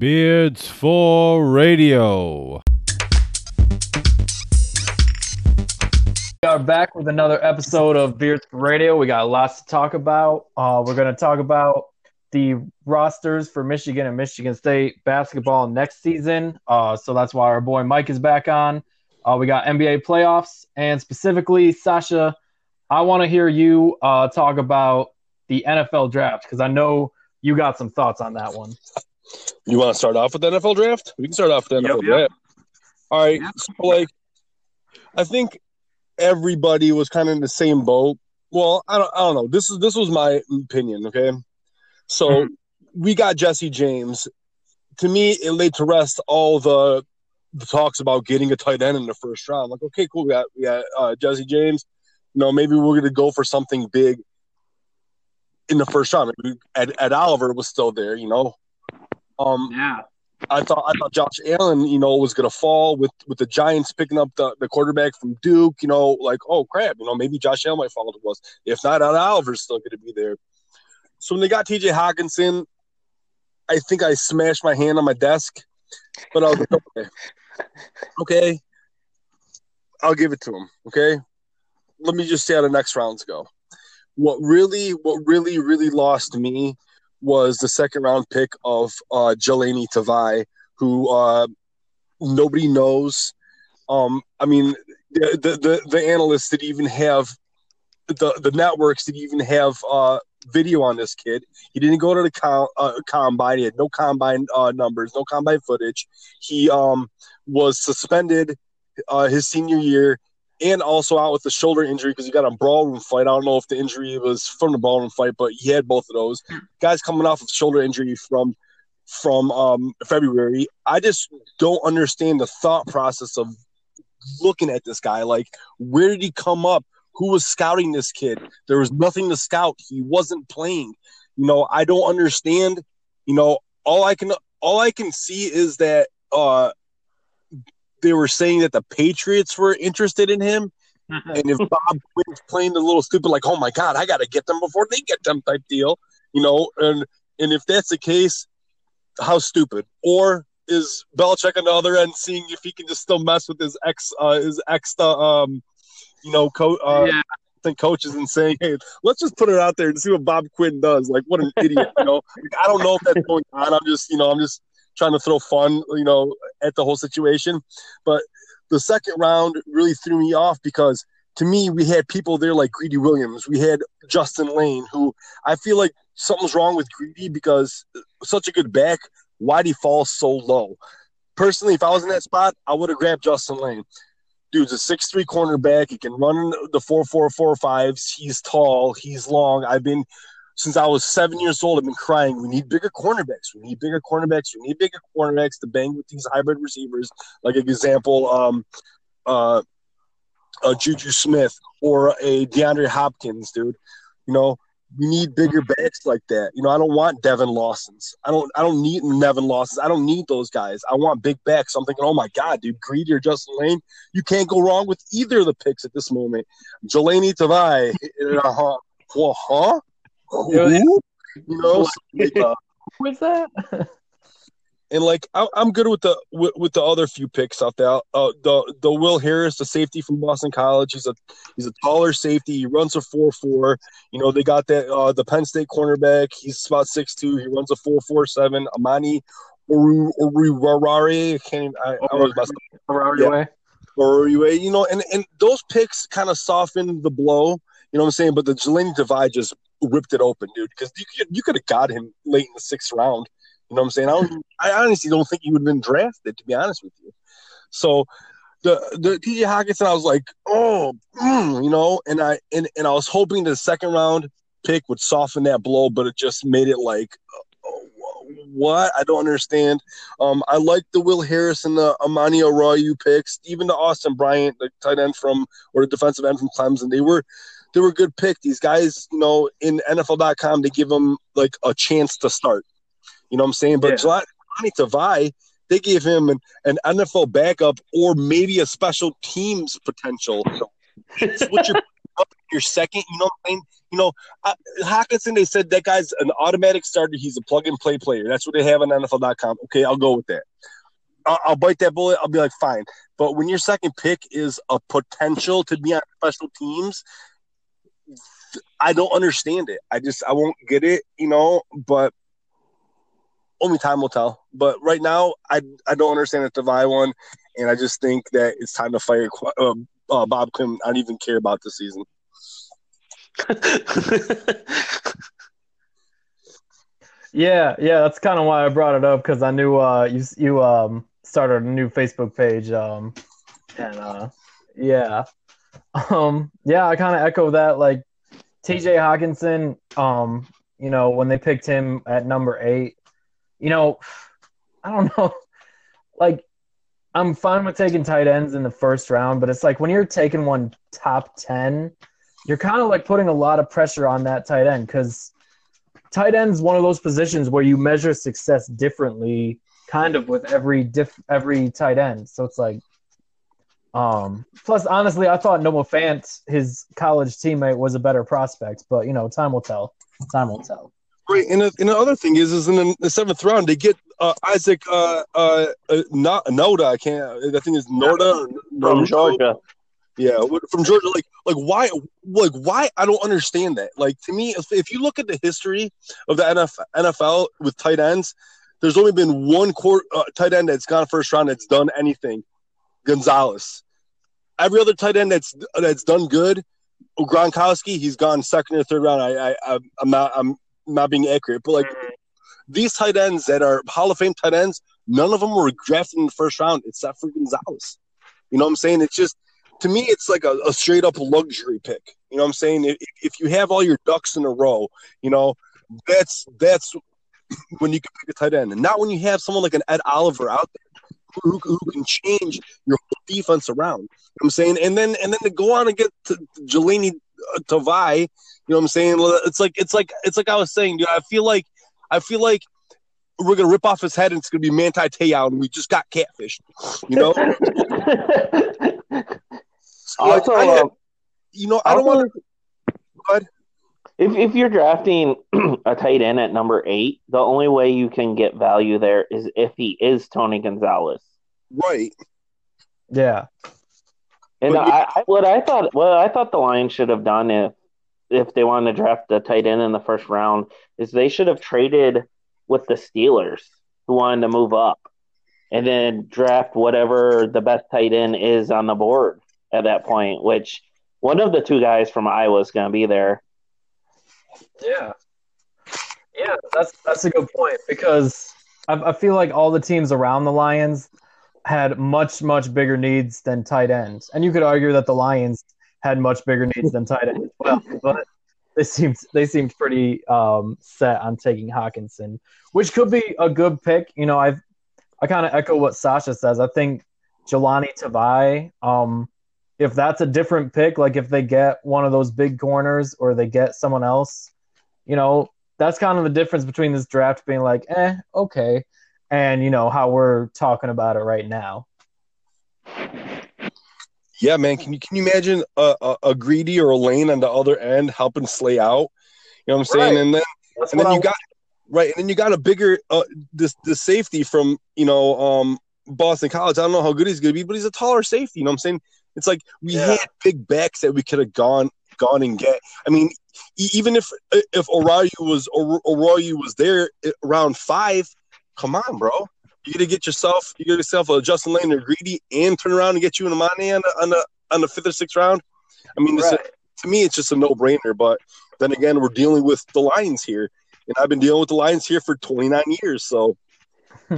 Beards for Radio. We are back with another episode of Beards for Radio. We got lots to talk about. Uh, we're going to talk about the rosters for Michigan and Michigan State basketball next season. Uh, so that's why our boy Mike is back on. Uh, we got NBA playoffs, and specifically, Sasha, I want to hear you uh, talk about the NFL draft because I know you got some thoughts on that one. You want to start off with the NFL draft? We can start off with the NFL Yep, yep. draft. All right. Yep. So, like, I think everybody was kind of in the same boat. Well, I don't, I don't know. This is this was my opinion. Okay, so Mhm. we got Jesse James. To me, it laid to rest all the the talks about getting a tight end in the first round. Like, okay, cool. We got we got uh, Jesse James. You know, maybe we're gonna go for something big in the first round. Ed, Ed Oliver was still there. You know, um, Yeah. I thought I thought Josh Allen, you know, was gonna fall with with the Giants picking up the, the quarterback from Duke. You know, like oh crap, you know maybe Josh Allen might fall to us. If not, Ed Oliver's still gonna be there. So when they got T.J. Hockenson, I think I smashed my hand on my desk, but I was like, okay, okay, I'll give it to him. Okay, let me just see how the next rounds go. What really, what really, really lost me was the second round pick of uh, Jahlani Tavai, who uh, nobody knows. Um, I mean, the, the the analysts didn't even have the the networks didn't even have uh, video on this kid. He didn't go to the com- uh, combine. He had no combine uh, numbers, no combine footage. He um, was suspended uh, his senior year and also out with the shoulder injury because he got a ballroom fight. I don't know if the injury was from the ballroom fight, but he had both of those. Guys coming off of shoulder injury from from um, February. I just don't understand the thought process of looking at this guy. Like, where did he come up? Who was scouting this kid? There was nothing to scout. He wasn't playing. You know, I don't understand. You know, all I can all I can see is that uh they were saying that the Patriots were interested in him. And if Bob Quinn's playing the little stupid, like, oh my God, I got to get them before they get them type deal, you know, and and if that's the case, how stupid? Or is Belichick on the other end seeing if he can just still mess with his ex, uh, his ex, uh, um, you know, co- uh, yeah. assistant coaches and saying, hey, let's just put it out there and see what Bob Quinn does. Like, what an idiot, you know? Like, I don't know if that's going on. I'm just, you know, I'm just trying to throw fun, you know, at the whole situation. But the second round really threw me off because to me, we had people there like Greedy Williams. We had Justin Layne, who I feel like something's wrong with Greedy because such a good back. Why'd he fall so low? Personally, if I was in that spot, I would have grabbed Justin Layne. Dude's a six-three cornerback. He can run the four four four fives. He's tall. He's long. I've been since I was seven years old. I've been crying. We need bigger cornerbacks. We need bigger cornerbacks. We need bigger cornerbacks to bang with these hybrid receivers. Like example, um, uh, uh, Juju Smith or a DeAndre Hopkins, dude. You know, we need bigger backs like that. You know, I don't want Devin Lawsons. I don't. I don't need Nevin Lawsons. I don't need those guys. I want big backs. I'm thinking, oh my god, dude, Greedy or Justin Layne, you can't go wrong with either of the picks at this moment. Jahlani Tavai, uh, huh? Well, huh? Who? You know, like, uh, Who is that? and like I, I'm good with the with, with the other few picks out there. Uh, the the Will Harris, the safety from Boston College, he's a he's a taller safety. He runs a four four. You know they got that uh, the Penn State cornerback. He's about six two. He runs a four four seven. Amani Oru Oruwari. I can't. Even, I, I always mess up. Ferrari Yeah. you, you know, and and those picks kind of softened the blow. You know what I'm saying? But the Jahlani Tavai just ripped it open, dude. Because you could you could have got him late in the sixth round. You know what I'm saying? I don't. I honestly don't think he would have been drafted. To be honest with you, so the the TJ Hockenson, I was like, oh, mm, you know, and I and and I was hoping the second round pick would soften that blow, but it just made it like. oh, What I don't understand. Um, I like the Will Harris and the Amani Arroyo picks, even the Austin Bryant, the tight end from or the defensive end from Clemson. They were they were a good pick. These guys, you know, in NFL.com, they give them like a chance to start. You know what I'm saying? But Yeah. Jahlani Tavai, they gave him an, an NFL backup or maybe a special teams potential. Know, switch your your second, you know what I'm saying? You know, uh, Hockenson, they said that guy's an automatic starter. He's a plug and play player. That's what they have on NFL.com. Okay, I'll go with that. I'll, I'll bite that bullet. I'll be like, fine. But when your second pick is a potential to be on special teams, I don't understand it. I just I won't get it, you know. But only time will tell. But right now, I I don't understand it the Tavai one, and I just think that it's time to fire uh, uh, Bob Quinn. I don't even care about the season. Yeah, yeah, that's kind of why I brought it up because I knew uh, you you um started a new Facebook page um and uh yeah um yeah I kind of echo that like T.J. Hockenson, um you know when they picked him at number eight you know I don't know like I'm fine with taking tight ends in the first round but it's like when you're taking one top ten you're kind of like putting a lot of pressure on that tight end because tight end's one of those positions where you measure success differently kind of with every diff every tight end so it's like um plus honestly i thought noah fant his college teammate was a better prospect but you know time will tell time will tell Right, and, the- and the other thing is, is in the, the seventh round they get uh, Isaac uh, uh, uh, not Noda. I can't. I think it's Norda or from Georgia. Yeah, from Georgia. Like, like why? Like why? I don't understand that. Like to me, if, if you look at the history of the NFL, NFL with tight ends, there's only been one court uh, tight end that's gone first round that's done anything. Gonzalez. Every other tight end that's that's done good, Gronkowski, he's gone second or third round. I, I I'm not I'm not being accurate, but like mm-hmm. these tight ends that are Hall of Fame tight ends, none of them were drafted in the first round except for Gonzalez. You know what I'm saying? It's just to me, it's like a, a straight up luxury pick. You know what I'm saying? If, if you have all your ducks in a row, you know that's that's when you can pick a tight end, and not when you have someone like an Ed Oliver out there who, who can change your whole defense around. You know I'm saying, and then and then to go on and get to Jahlani uh, Tavai, you know what I'm saying? It's like it's like it's like I was saying, dude. I feel like I feel like we're gonna rip off his head and it's gonna be Manti Te'o, and we just got catfished. You know, So, like, also, I- you know, I don't want to. If if you're drafting a tight end at number eight, the only way you can get value there is if he is Tony Gonzalez. Right. And yeah But you- I, I what I thought what I thought the Lions should have done if if they wanted to draft a tight end in the first round is they should have traded with the Steelers who wanted to move up and then draft whatever the best tight end is on the board at that point, which one of the two guys from Iowa is going to be there. Yeah, yeah, that's that's a good point because I, I feel like all the teams around the Lions had much much bigger needs than tight ends, and you could argue that the Lions had much bigger needs than tight end as well. But they seemed they seemed pretty um, set on taking Hockenson, which could be a good pick. You know, I've I kind of echo what Sasha says. I think Jahlani Tavai, um, if that's a different pick, like if they get one of those big corners or they get someone else, you know, that's kind of the difference between this draft being like, eh, okay, and you know how we're talking about it right now. Yeah, man. Can you can you imagine a, a, a greedy or a Layne on the other end helping Slay out? You know what I'm saying? Right. And then That's and then what you I- got right, and then you got a bigger uh this the safety from you know um Boston College. I don't know how good he's gonna be, but he's a taller safety. You know what I'm saying? It's like we Yeah. had big backs that we could have gone gone and get. I mean, e- even if if O'Reilly was O'Re- was there at around five, come on, bro. You gotta get yourself you get yourself a Justin Layne or greedy and turn around and get you an Amani on the on the on the fifth or sixth round. I mean, it's a- to me, it's just a no brainer. But then again, we're dealing with the Lions here, and I've been dealing with the Lions here for 29 years. So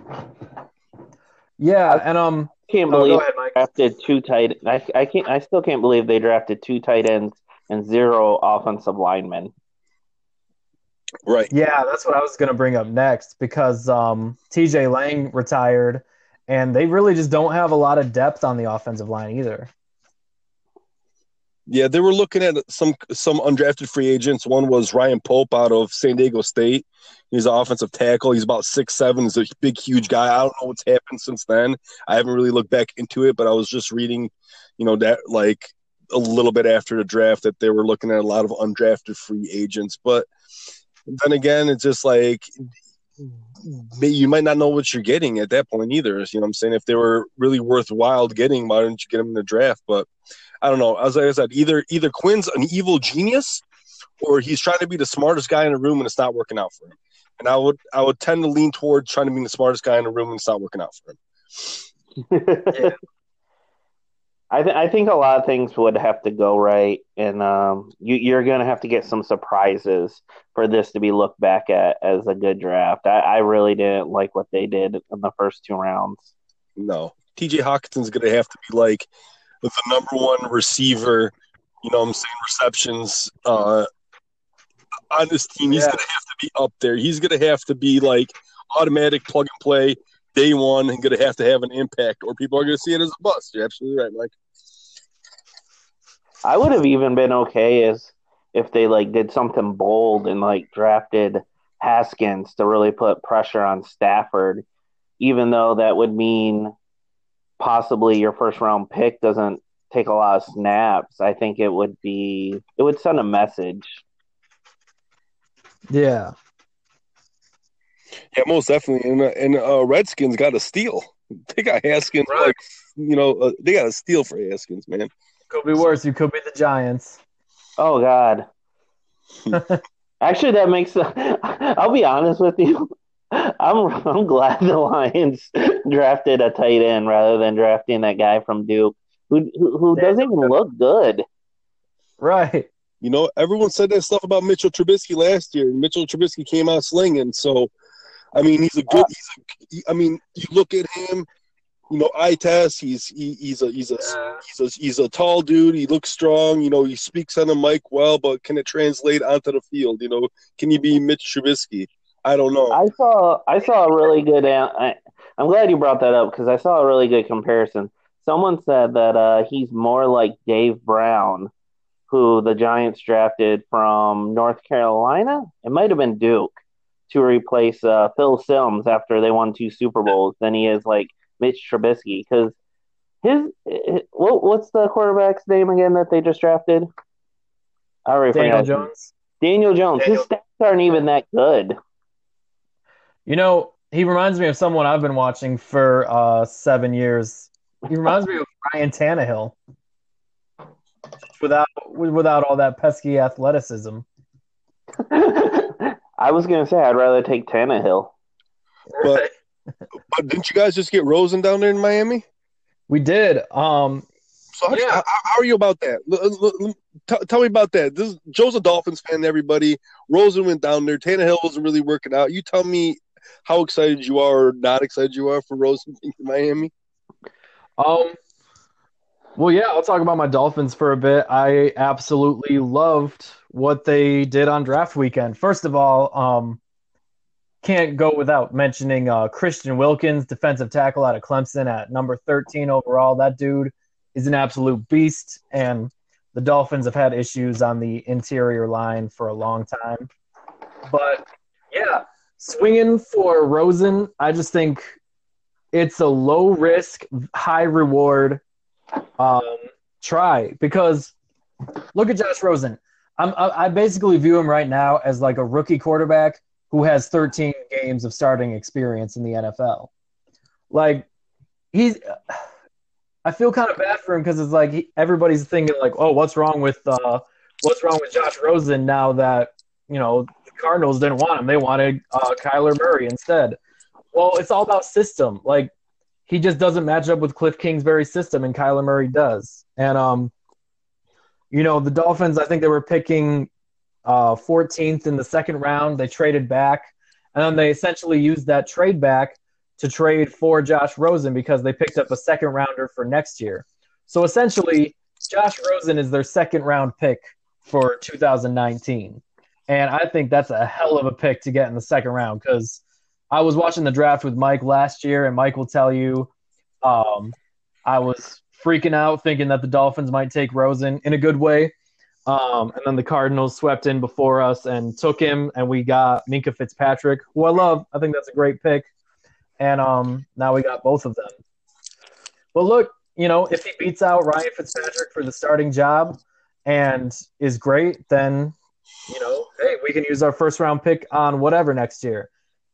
yeah, and um, can't oh, believe go ahead, Mike. drafted two tight. I, I can't. I still can't believe they drafted two tight ends and zero offensive linemen. right, Yeah, that's what I was gonna bring up next because um, T.J. Lang retired, and they really just don't have a lot of depth on the offensive line either. Yeah, they were looking at some some undrafted free agents. One was Ryan Pope out of San Diego State. He's an offensive tackle. He's about six seven. He's a big, huge guy. I don't know what's happened since then. I haven't really looked back into it, but I was just reading, you know, that like a little bit after the draft that they were looking at a lot of undrafted free agents. But then again, it's just like you might not know what you're getting at that point either. You know what I'm saying? If they were really worthwhile getting, why didn't you get them in the draft? But I don't know. As I said, either either Quinn's an evil genius or he's trying to be the smartest guy in the room and it's not working out for him. And I would I would tend to lean towards trying to be the smartest guy in the room and it's not working out for him. yeah. I, th- I think a lot of things would have to go right, and um, you, you're going to have to get some surprises for this to be looked back at as a good draft. I, I really didn't like what they did in the first two rounds. No, TJ Hockenson's going to have to be like the number one receiver. You know, what I'm saying receptions uh, on this team. He's yeah. going to have to be up there. He's going to have to be like automatic plug and play day one and going to have to have an impact, or people are going to see it as a bust. You're absolutely right, Mike. I would have even been okay as if they like did something bold and like drafted Haskins to really put pressure on Stafford, even though that would mean possibly your first round pick doesn't take a lot of snaps. I think it would be it would send a message. Yeah, yeah, most definitely. And uh, and uh, Redskins got a steal. They got Haskins right. like you know uh, they got a steal for Haskins, man. Could be worse. You could be the Giants. Oh God. Actually, that makes. I'll be honest with you. I'm I'm glad the Lions drafted a tight end rather than drafting that guy from Duke who who, who doesn't even look good. Right. You know, everyone said that stuff about Mitchell Trubisky last year. Mitchell Trubisky came out slinging, so I mean, he's a good. He's a, he, I mean, you look at him. You know, eye test. He's he, he's a he's a, yeah. he's a he's a tall dude. He looks strong. You know, he speaks on the mic well, but can it translate onto the field? You know, can he be Mitch Trubisky? I don't know. I saw I saw a really good. I, I'm glad you brought that up because I saw a really good comparison. Someone said that uh, he's more like Dave Brown, who the Giants drafted from North Carolina. It might have been Duke to replace uh, Phil Simms after they won two Super Bowls than he is like Mitch Trubisky because his, his what, what's the quarterback's name again that they just drafted? I already Daniel Jones. Daniel Jones. Daniel. His stats aren't even that good. You know, he reminds me of someone I've been watching for uh, seven years. He reminds me of Ryan Tannehill, without without all that pesky athleticism. I was gonna say I'd rather take Tannehill. But but didn't you guys just get Rosen down there in Miami? We did. Um so how, yeah. how, how are you about that? T- tell me about that. This Joe's a Dolphins fan. Everybody, Rosen went down there. Tannehill wasn't really working out. You tell me how excited you are or not excited you are for Rosen in Miami. Um. Well, yeah, I'll talk about my Dolphins for a bit. I absolutely loved what they did on draft weekend. First of all, um, can't go without mentioning uh, Christian Wilkins, defensive tackle out of Clemson at number 13 overall. That dude is an absolute beast, and the Dolphins have had issues on the interior line for a long time. But yeah, swinging for Rosen, I just think it's a low risk, high reward um, try because look at Josh Rosen. I'm, I basically view him right now as like a rookie quarterback who has 13 games of starting experience in the NFL. Like he's, I feel kind of bad for him because it's like he, everybody's thinking like, oh, what's wrong with uh, what's wrong with Josh Rosen now that you know Cardinals didn't want him, they wanted uh, Kyler Murray instead. Well, it's all about system. Like he just doesn't match up with Cliff Kingsbury's system, and Kyler Murray does. And um, you know, the Dolphins, I think they were picking uh, 14th in the second round. They traded back, and then they essentially used that trade back to trade for Josh Rosen because they picked up a second rounder for next year. So essentially, Josh Rosen is their second round pick for 2019. And I think that's a hell of a pick to get in the second round because I was watching the draft with Mike last year, and Mike will tell you um, I was freaking out, thinking that the Dolphins might take Rosen in a good way. Um, and then the Cardinals swept in before us and took him, and we got Minkah Fitzpatrick, who I love. I think that's a great pick. And um, now we got both of them. But look, you know, if he beats out Ryan Fitzpatrick for the starting job and is great, then you know, hey, we can use our first round pick on whatever next year.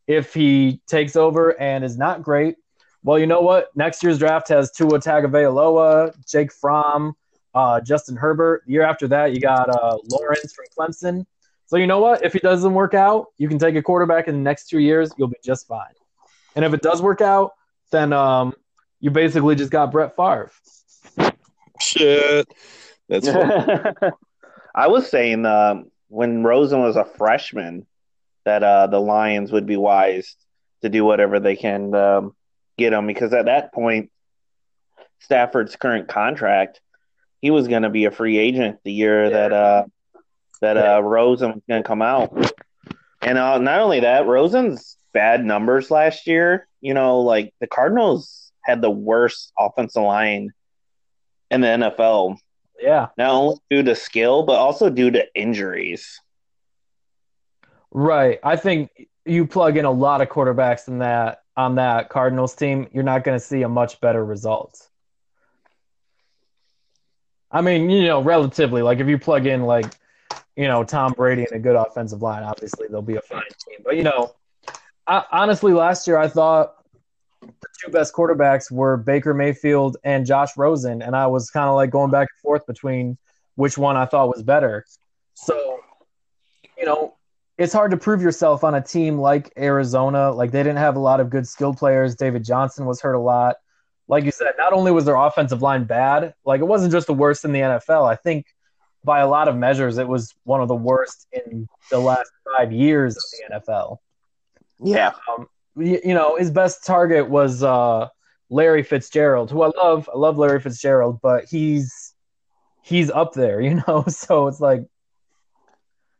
If he takes over and is not great, well, you know what? Next year's draft has Tua Tagovailoa, Jake Fromm, uh, Justin Herbert. The year after that, you got uh, Lawrence from Clemson. So you know what? If it doesn't work out, you can take a quarterback in the next two years. You'll be just fine. And if it does work out, then um, you basically just got Brett Favre. Shit. That's. I was saying um, when Rosen was a freshman that uh, the Lions would be wise to do whatever they can um, get him because at that point, Stafford's current contract, he was going to be a free agent the year that uh, that uh, Rosen was going to come out. And uh, not only that, Rosen's bad numbers last year. You know, like the Cardinals had the worst offensive line in the NFL Yeah. not only due to skill but also due to injuries. Right. I think you plug in a lot of quarterbacks in that on that Cardinals team, you're not going to see a much better result. I mean, you know, relatively, like if you plug in like, you know, Tom Brady and a good offensive line, obviously they'll be a fine team. But you know, I, honestly, last year I thought the two best quarterbacks were Baker Mayfield and Josh Rosen, and I was kind of like going back and forth between which one I thought was better. So, you know, it's hard to prove yourself on a team like Arizona. Like they didn't have a lot of good skilled players. David Johnson was hurt a lot. Like you said, not only was their offensive line bad, like it wasn't just the worst in the NFL. I think by a lot of measures, it was one of the worst in the last five years of the NFL. Yeah. Um, You, you know, his best target was uh, Larry Fitzgerald, who I love. I love Larry Fitzgerald, but he's he's up there, you know. So it's like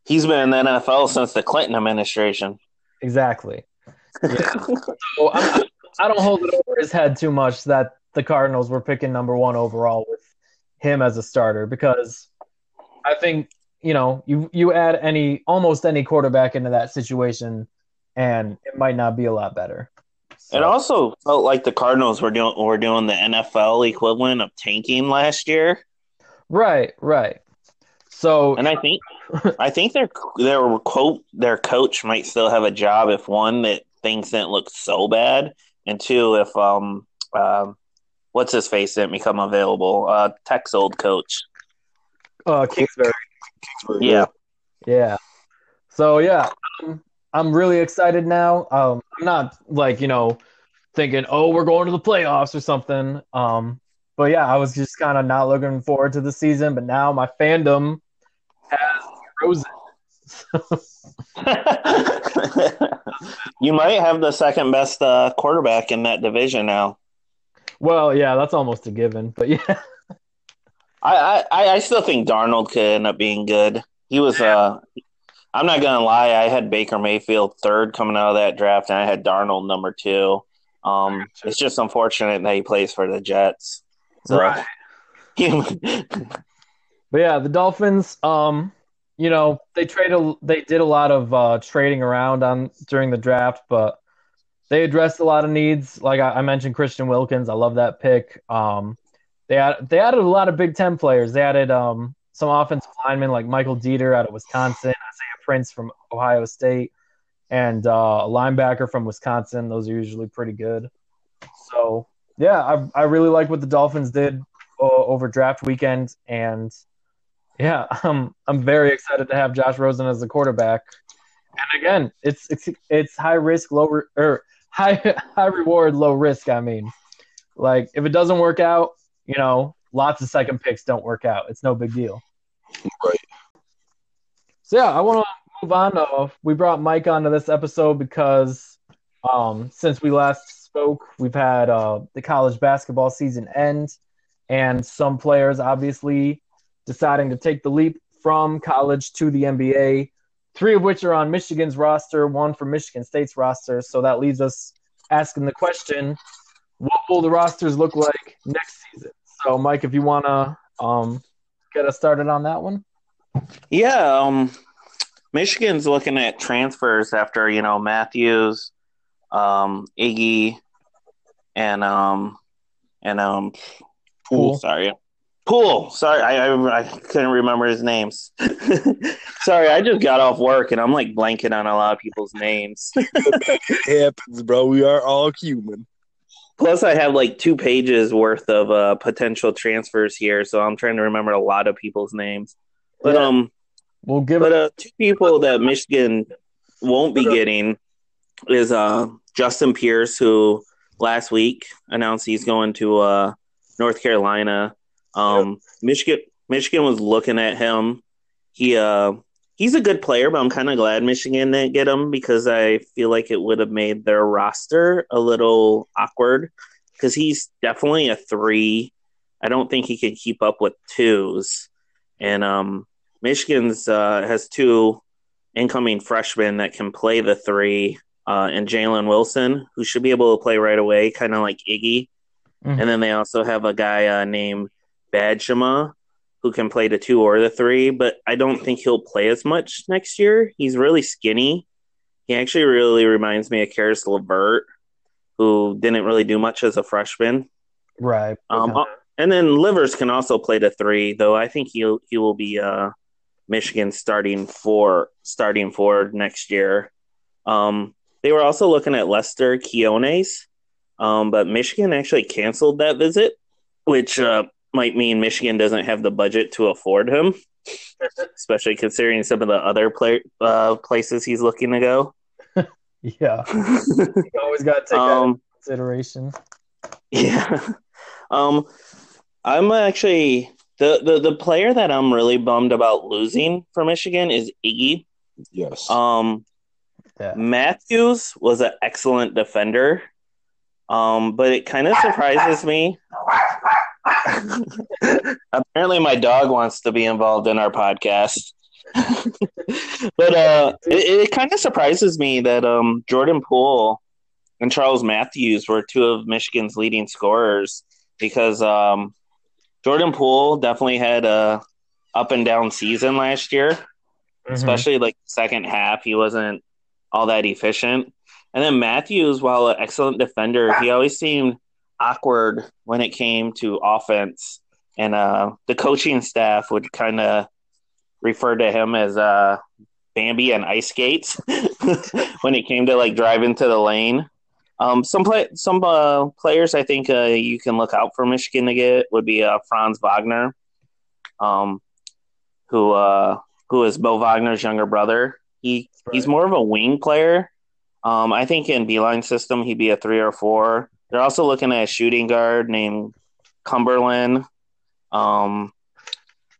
He's been in the NFL since the Clinton administration. exactly. Yeah. So I'm, I don't hold it over his head too much that the Cardinals were picking number one overall with him as a starter because I think you know you you add any almost any quarterback into that situation and it might not be a lot better. So- It also felt like the Cardinals were doing were doing the NFL equivalent of tanking last year, right, right. So and I think I think their their quote their coach might still have a job if one that things didn't look so bad, and two if um um what's his face didn't become available. Uh, Tech's old coach. uh, Kingsbury. Kingsbury, Yeah. Yeah. So yeah, I'm, I'm really excited now. Um, I'm not like you know thinking, oh, we're going to the playoffs or something. Um, but yeah, I was just kind of not looking forward to the season. But now my fandom has Rosen. you might have the second best uh, quarterback in that division now. well, yeah, that's almost a given. But yeah, I, I, I still think Darnold could end up being good. He was uh I'm not gonna lie, I had Baker Mayfield third coming out of that draft and I had Darnold number two. Um it's just unfortunate that he plays for the Jets. So Right. But yeah, the Dolphins, um, you know, they traded they did a lot of uh, trading around on during the draft, but they addressed a lot of needs. Like I, I mentioned, Christian Wilkins, I love that pick. Um, they had they added a lot of Big Ten players. They added um, some offensive linemen like Michael Deiter out of Wisconsin, Isaiah Prince from Ohio State, and uh, a linebacker from Wisconsin. Those are usually pretty good. So yeah, I I really like what the Dolphins did uh, over draft weekend, and yeah, um, I'm very excited to have Josh Rosen as the quarterback. And again, it's it's it's high risk, low re- or high high reward, low risk. I mean, like if it doesn't work out, you know, lots of second picks don't work out. It's no big deal. Right. So yeah, I want to move on. Uh, we brought Mike onto this episode because um, since we last spoke, we've had uh, the college basketball season end, and some players obviously deciding to take the leap from college to the NBA. Three of which are on Michigan's roster, one from Michigan State's roster. So that leaves us asking the question: What will the rosters look like next season? So, Mike, if you want to um, get us started on that one. Yeah, um, Michigan's looking at transfers after you know Matthews, um, Iggy, and um, and um. Poole. Sorry, Poole. Sorry, I, I I couldn't remember his names. sorry, I just got off work and I'm like blanking on a lot of people's names. It happens, bro. We are all human. Plus, I have like two pages worth of uh, potential transfers here, so I'm trying to remember a lot of people's names. But Yeah. um, We'll give But uh, two people that Michigan won't be getting is uh, Justin Pierce, who last week announced he's going to uh, North Carolina. Um, Michigan Michigan was looking at him. He uh, he's a good player, but I'm kind of glad Michigan didn't get him because I feel like it would have made their roster a little awkward because he's definitely a three. I don't think he could keep up with twos, and um, Michigan's uh, has two incoming freshmen that can play the three, uh, and Jalen Wilson, who should be able to play right away, kind of like Iggy. Mhm. And then they also have a guy uh, named Bajema who can play the two or the three, but I don't think he'll play as much next year. He's really skinny. He actually really reminds me of Caris LeVert, who didn't really do much as a freshman. Right. Um. And then Livers can also play the three, though I think he'll he will be uh, Michigan starting for starting forward next year. Um, they were also looking at Lester Quinones, um, but Michigan actually canceled that visit, which uh, might mean Michigan doesn't have the budget to afford him, especially considering some of the other play, uh, places he's looking to go. yeah. You always got to take that into um, consideration. Yeah. Um I'm actually the, the the player that I'm really bummed about losing for Michigan is Iggy. Yes. Um Yeah. Matthews was an excellent defender. Um but it kind of surprises me. Apparently my dog wants to be involved in our podcast. but uh it, it kind of surprises me that um Jordan Poole and Charles Matthews were two of Michigan's leading scorers because um, Jordan Poole definitely had a up and down season last year, Mhm. especially like second half. He wasn't all that efficient. And then Matthews, while an excellent defender, he always seemed awkward when it came to offense. And uh, the coaching staff would kind of refer to him as uh, Bambi and ice skates when it came to like driving to the lane. Um, some play, some uh, players I think uh, you can look out for Michigan to get would be uh, Franz Wagner, um, who uh, who is Mo Wagner's younger brother. He he's more of a wing player. Um, I think in Beilein system he'd be a three or four. They're also looking at a shooting guard named Cumberland. Um,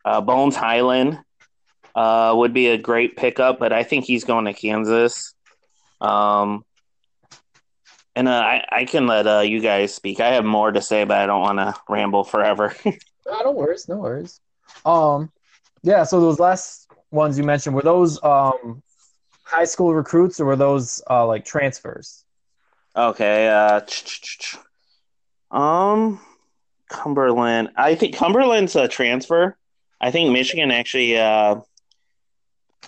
uh, Bones Hyland uh, would be a great pickup, but I think he's going to Kansas. Um, and uh, I, I can let uh, you guys speak. I have more to say, but I don't want to ramble forever. No, no worries, no worries. Um, yeah. So those last ones you mentioned were those um high school recruits or were those uh like transfers? okay. Uh, um, Cumberland. I think Cumberland's a transfer. I think Michigan actually uh,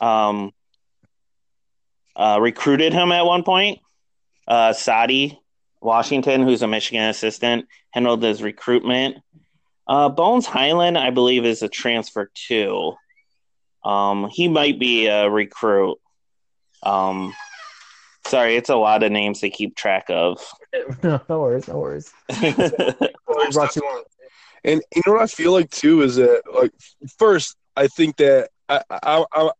um, uh, recruited him at one point. Uh, Saddi Washington, who's a Michigan assistant, handled his recruitment. Uh, Bones Hyland, I believe, is a transfer too. Um, he might be a recruit. Um, sorry, it's a lot of names to keep track of. no, no worries, no worries. What brought you on? And you know what I feel like too is that like first I think that I I, I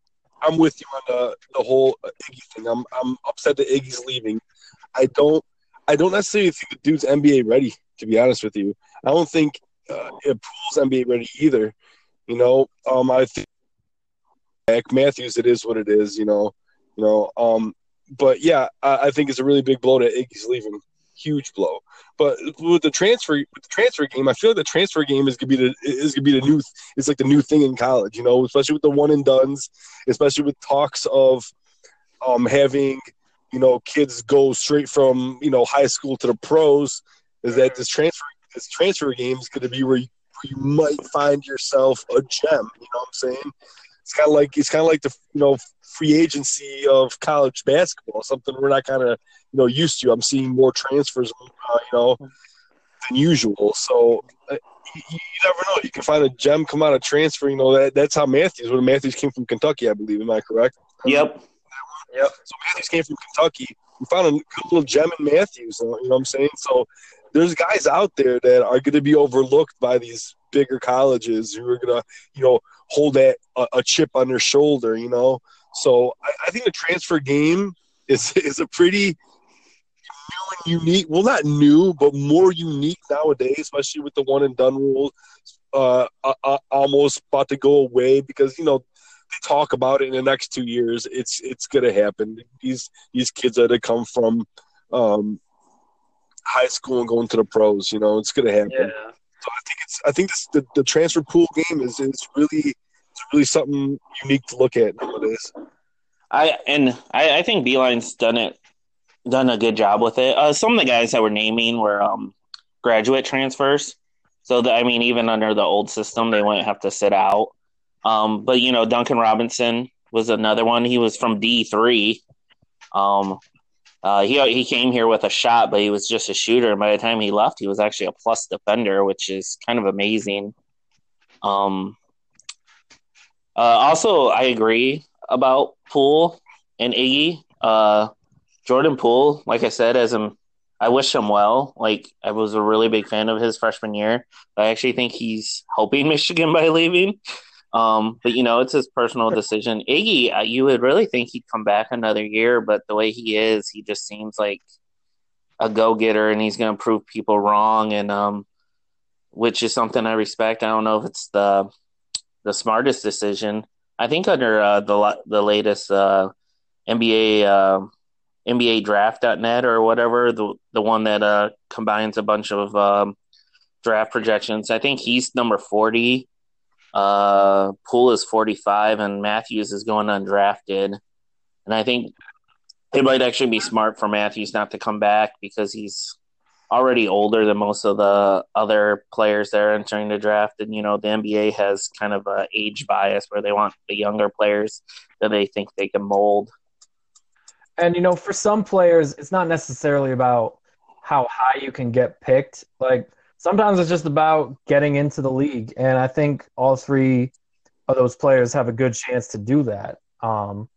I'm with you on the the whole Iggy thing. I'm I'm upset that Iggy's leaving. I don't I don't necessarily think the dude's NBA ready. To be honest with you, I don't think uh, if Poole's NBA ready either. You know, um, I think Matthews. It is what it is. You know, you know. Um, but yeah, I, I think it's a really big blow that Iggy's leaving. Huge blow. But with the transfer, with the transfer game, I feel like the transfer game is gonna be the is gonna be the new. It's like the new thing in college, you know, especially with the one and duns, especially with talks of um having you know kids go straight from you know high school to the pros. Is that this transfer this transfer game is gonna be where you, you might find yourself a gem. You know what I'm saying? It's kind of like it's kind of like the you know free agency of college basketball, something we're not kind of you know used to. I'm seeing more transfers, uh, you know, than usual. So uh, you, you, never know. You can find a gem come out of transfer. You know that that's how Matthews. When Matthews came from Kentucky, I believe. Am I correct? Yep. Yep. So Matthews came from Kentucky. We found a good little gem in Matthews. You know what I'm saying? So there's guys out there that are going to be overlooked by these bigger colleges who are going to, you know, hold that a, a, chip on their shoulder. You know, so I, I think the transfer game is is a pretty new and unique. Well, not new, but more unique nowadays, especially with the one and done rule uh, uh, uh, almost about to go away because you know talk about it in the next two years. It's it's gonna happen. These these kids that have come from um, high school and going to the pros. You know, it's gonna happen. Yeah. So I think it's I think this, the the transfer pool game is is really it's really something unique to look at nowadays. I and I, I think Beilein's done it done a good job with it. Uh, some of the guys that we're naming were um, graduate transfers. So that, I mean, even under the old system, they wouldn't have to sit out. Um, but you know, Duncan Robinson was another one. He was from D three. Um, uh, he he came here with a shot, but he was just a shooter. And by the time he left, he was actually a plus defender, which is kind of amazing. Um, uh, also, I agree about Poole and Iggy. Uh, Jordan Poole, like I said, as I wish him well. Like I was a really big fan of his freshman year. I actually think he's helping Michigan by leaving. Um, but you know, it's his personal decision. Iggy, uh, you would really think he'd come back another year, but the way he is, he just seems like a go getter, and he's going to prove people wrong, and um, which is something I respect. I don't know if it's the the smartest decision. I think under uh, the the latest uh, NBA uh, NBA Draft.net or whatever the the one that uh, combines a bunch of um, draft projections. I think he's number forty uh, Poole is 45 and Matthews is going undrafted. And I think it might actually be smart for Matthews not to come back because he's already older than most of the other players that are entering the draft. And, you know, the NBA has kind of a age bias where they want the younger players that they think they can mold. And, you know, for some players, it's not necessarily about how high you can get picked. Like, sometimes it's just about getting into the league, and I think all three of those players have a good chance to do that. Um,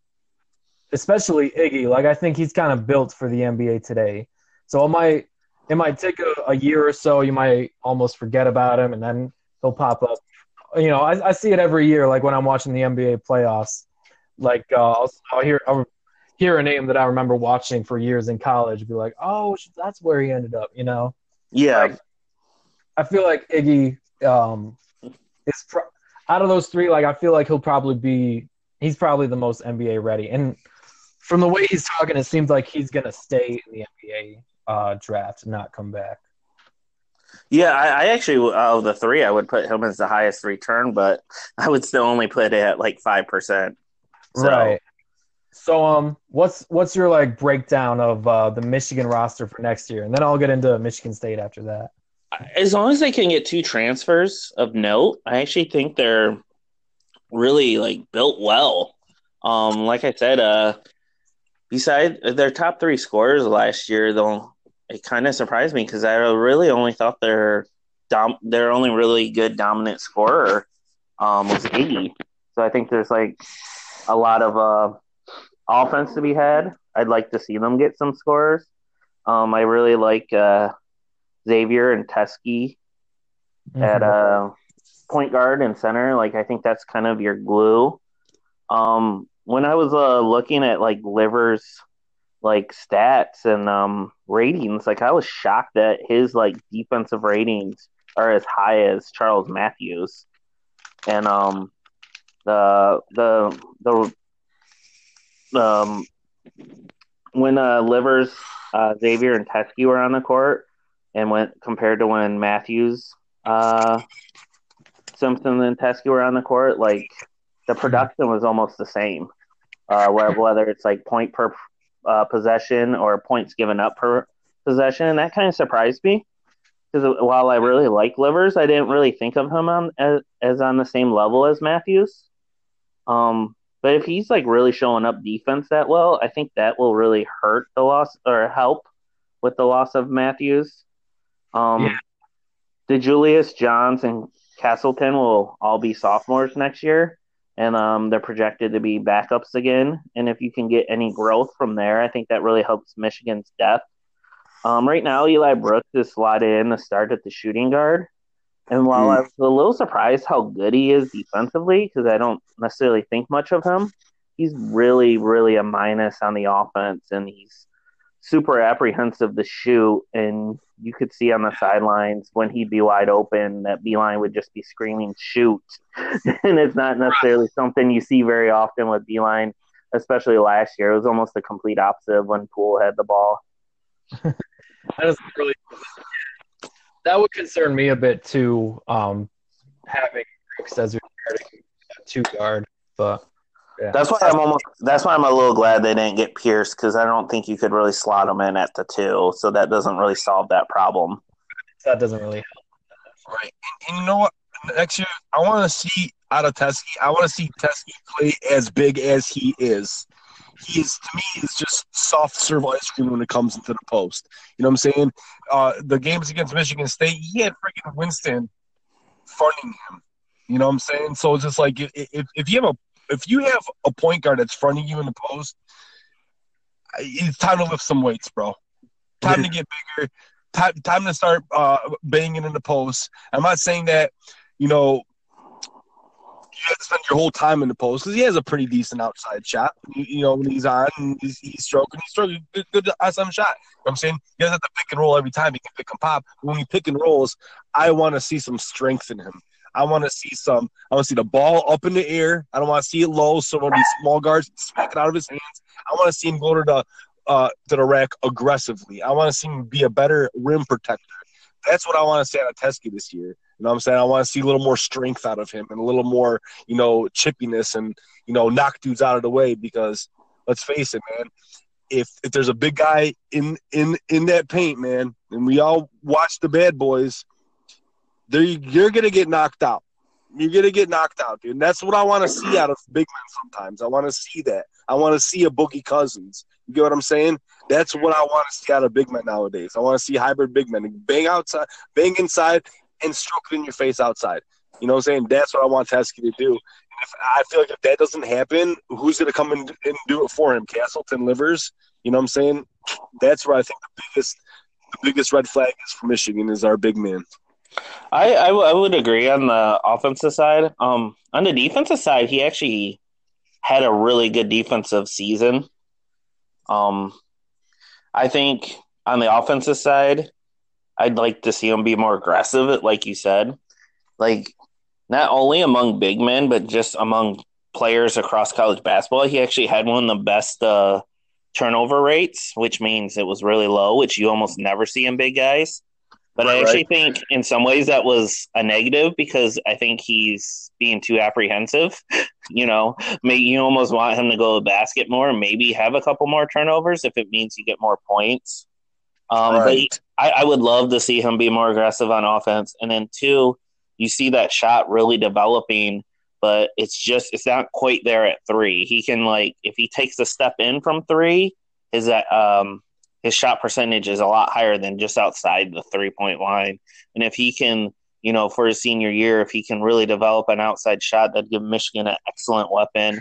especially Iggy, like I think he's kind of built for the NBA today. So it might it might take a, a, year or so. You might almost forget about him, and then he'll pop up. You know, I, I see it every year. Like when I'm watching the NBA playoffs, like uh, I'll, I'll hear I'll hear a name that I remember watching for years in college. Be like, oh, that's where he ended up. You know? Yeah. Like, I feel like Iggy um, is pro- out of those three. Like I feel like he'll probably be. He's probably the most NBA ready, and from the way he's talking, it seems like he's gonna stay in the NBA uh, draft and not come back. Yeah, I, I actually of the three, I would put him as the highest return, but I would still only put it at like five percent. So. Right. So, um, what's what's your like breakdown of uh, the Michigan roster for next year, and then I'll get into Michigan State after that as long as they can get two transfers of note, I actually think they're really like built well. Um, like I said, uh, beside their top three scorers last year, though, it kind of surprised me because I really only thought their dom- their only really good dominant scorer um, was Iggy. So I think there's like a lot of uh, offense to be had. I'd like to see them get some scores. Um, I really like uh, Xavier and Teske mm-hmm. at uh, point guard and center. Like I think that's kind of your glue. Um, when I was uh, looking at like Livers like stats and um, ratings, like I was shocked that his like defensive ratings are as high as Charles Matthews. And um, the the the um, when uh, Livers, uh, Xavier, and Teske were on the court, and went compared to when Matthews, uh, Simpson, and Teske were on the court, like the production was almost the same. Uh, whether it's like point per uh, possession or points given up per possession, and that kind of surprised me. because while I really like Livers, I didn't really think of him on as, as on the same level as Matthews. Um, but if he's like really showing up defense that well, I think that will really hurt the loss or help with the loss of Matthews. Um, Yeah. DeJulius Johns and Castleton will all be sophomores next year, and um, they're projected to be backups again. And if you can get any growth from there, I think that really helps Michigan's depth. Um, right now, Eli Brooks is slotted in to start at the shooting guard. And while Hmm. I was a little surprised how good he is defensively, because I don't necessarily think much of him, he's really, really a minus on the offense, and he's super apprehensive to shoot. And you could see on the sidelines when he'd be wide open that Beilein would just be screaming "shoot," and it's not necessarily something you see very often with Beilein, especially last year. It was almost the complete opposite of when Poole had the ball. That is really that would concern me a bit too. Um, having as starting two guard, but yeah. That's why I'm almost. That's why I'm a little glad they didn't get Pierce because I don't think you could really slot him in at the two, so that doesn't really solve that problem. that doesn't really help. Right. And, and you know what? Next year, I want to see out of Teske. I want to see Teske play as big as he is. He is to me is just soft serve ice cream when it comes into the post. You know what I'm saying? Uh, the games against Michigan State, he had freaking Winston fronting him. You know what I'm saying? So it's just like if, if, if you have a if you have a point guard that's fronting you in the post, it's time to lift some weights, bro. Time to get bigger. Time time to start uh, banging in the post. I'm not saying that you know you have to spend your whole time in the post because he has a pretty decent outside shot. You, you know when he's on, he's, he's stroking, he's stroking good, good outside shot. You know what I'm saying he doesn't have to pick and roll every time. He can pick and pop. When he pick and rolls, I want to see some strength in him. I want to see some. I want to see the ball up in the air. I don't want to see it low. So when these small guards smack it out of his hands, I want to see him go to the uh, to the rack aggressively. I want to see him be a better rim protector. That's what I want to see out of Teske this year. You know what I'm saying? I want to see a little more strength out of him and a little more, you know, chippiness and, you know, knock dudes out of the way because let's face it, man. If if there's a big guy in in in that paint, man, and we all watch the bad boys, you're gonna get knocked out. You're gonna get knocked out, dude. And that's what I want to see out of big men. Sometimes I want to see that. I want to see a Boogie Cousins. You get what I'm saying? That's what I want to see out of big men nowadays. I want to see hybrid big men bang outside, bang inside, and stroke it in your face outside. You know what I'm saying? That's what I want Teske to do. If I feel like if that doesn't happen, who's gonna come in and do it for him? Castleton Livers. You know what I'm saying? That's where I think the biggest, the biggest red flag is for Michigan is our big man. I, I, w- I would agree on the offensive side. Um, on the defensive side, he actually had a really good defensive season. Um, I think on the offensive side, I'd like to see him be more aggressive, like you said. Like, not only among big men, but just among players across college basketball. He actually had one of the best uh, turnover rates, which means it was really low, which you almost never see in big guys. But I actually think in some ways that was a negative because I think he's being too apprehensive. you know, maybe you almost want him to go to the basket more and maybe have a couple more turnovers if it means you get more points. Um, Right. But I, I would love to see him be more aggressive on offense. And then two, you see that shot really developing, but it's just it's not quite there at three. He can like if he takes a step in from three, his um his shot percentage is a lot higher than just outside the three point line. And if he can, you know, for his senior year, if he can really develop an outside shot, that'd give Michigan an excellent weapon.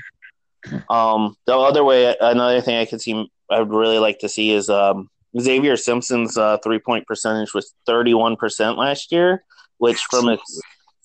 Um, the other way, another thing I could see, I would really like to see is um, Xavier Simpson's uh, three point percentage was thirty one percent last year, which from his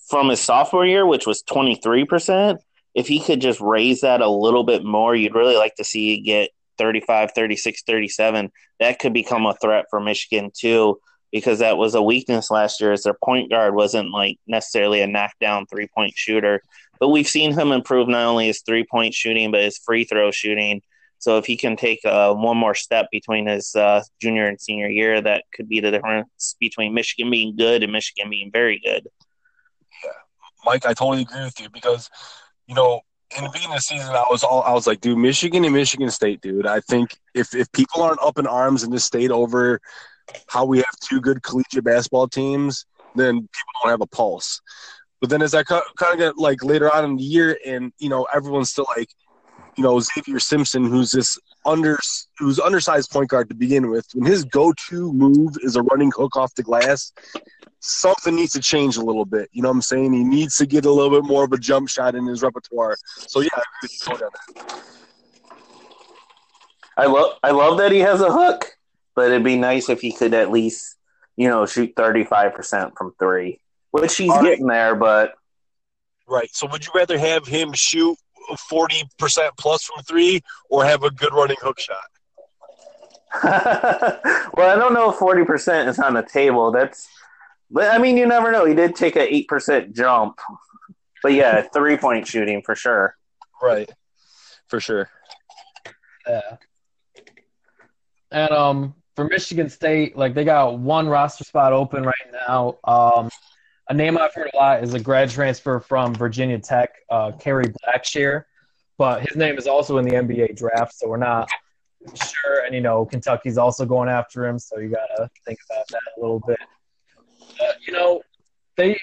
from his sophomore year, which was twenty three percent. If he could just raise that a little bit more, you'd really like to see get 35, 36, 37. That could become a threat for Michigan too, because that was a weakness last year. As their point guard wasn't like necessarily a knockdown three point shooter, but we've seen him improve not only his three point shooting but his free throw shooting. So if he can take uh, one more step between his uh, junior and senior year, that could be the difference between Michigan being good and Michigan being very good. Yeah, Mike, I totally agree with you because, you know, in of the season, I was all I was like, dude, Michigan and Michigan State, dude. I think if if people aren't up in arms in this state over how we have two good collegiate basketball teams, then people don't have a pulse. But then as I kind of get like later on in the year, and you know everyone's still like, you know Xavier Simpson, who's this under who's undersized point guard to begin with, when his go-to move is a running hook off the glass, something needs to change a little bit. You know what I'm saying? He needs to get a little bit more of a jump shot in his repertoire. So yeah, I agree with Cody on that. I love I love that he has a hook, but it'd be nice if he could at least, you know, shoot thirty five percent from three. Which he's right. getting there, but Right. So would you rather have him shoot forty percent plus from three, or have a good running hook shot? well, I don't know if forty percent is on the table. That's but I mean you never know. He did take an eight percent jump. But yeah, three point shooting for sure. Right. For sure. Yeah. And um, for Michigan State, like they got one roster spot open right now. Um, a name I've heard a lot is a grad transfer from Virginia Tech, uh, Kerry Blackshear, but his name is also in the NBA draft, so we're not sure. And you know, Kentucky's also going after him, so you gotta think about that a little bit. You know, they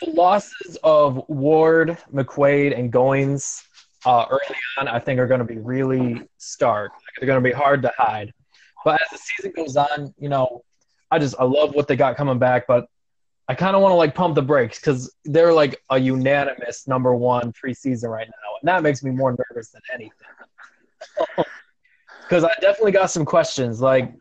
the losses of Ward, McQuaid, and Goins uh, early on, I think are going to be really stark. Like, they're going to be hard to hide. But as the season goes on, you know, I just I love what they got coming back, but I kind of want to like pump the brakes because they're like a unanimous number one preseason right now, and that makes me more nervous than anything. Because I definitely got some questions like,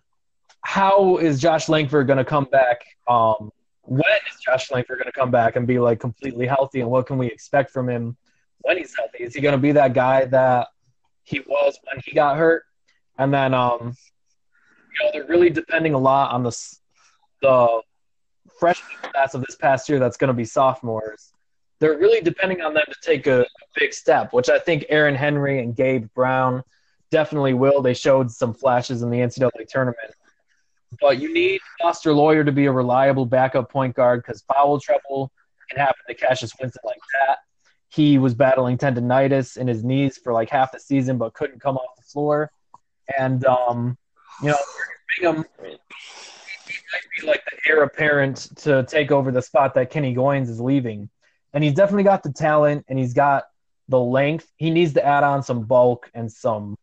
how is Josh Langford going to come back? Um, when is Josh Langford going to come back and be like completely healthy, and what can we expect from him when he's healthy? Is he going to be that guy that he was when he got hurt? And then, um, you know, they're really depending a lot on the the freshman class of this past year. That's going to be sophomores. They're really depending on them to take a, a big step, which I think Aaron Henry and Gabe Brown definitely will. They showed some flashes in the NCAA tournament. But you need Foster Loyer to be a reliable backup point guard because foul trouble can happen to Cassius Winston like that. He was battling tendonitis in his knees for like half the season, but couldn't come off the floor. And um, you know, Bingham he might be like the heir apparent to take over the spot that Kenny Goins is leaving. And he's definitely got the talent and he's got the length. He needs to add on some bulk and some,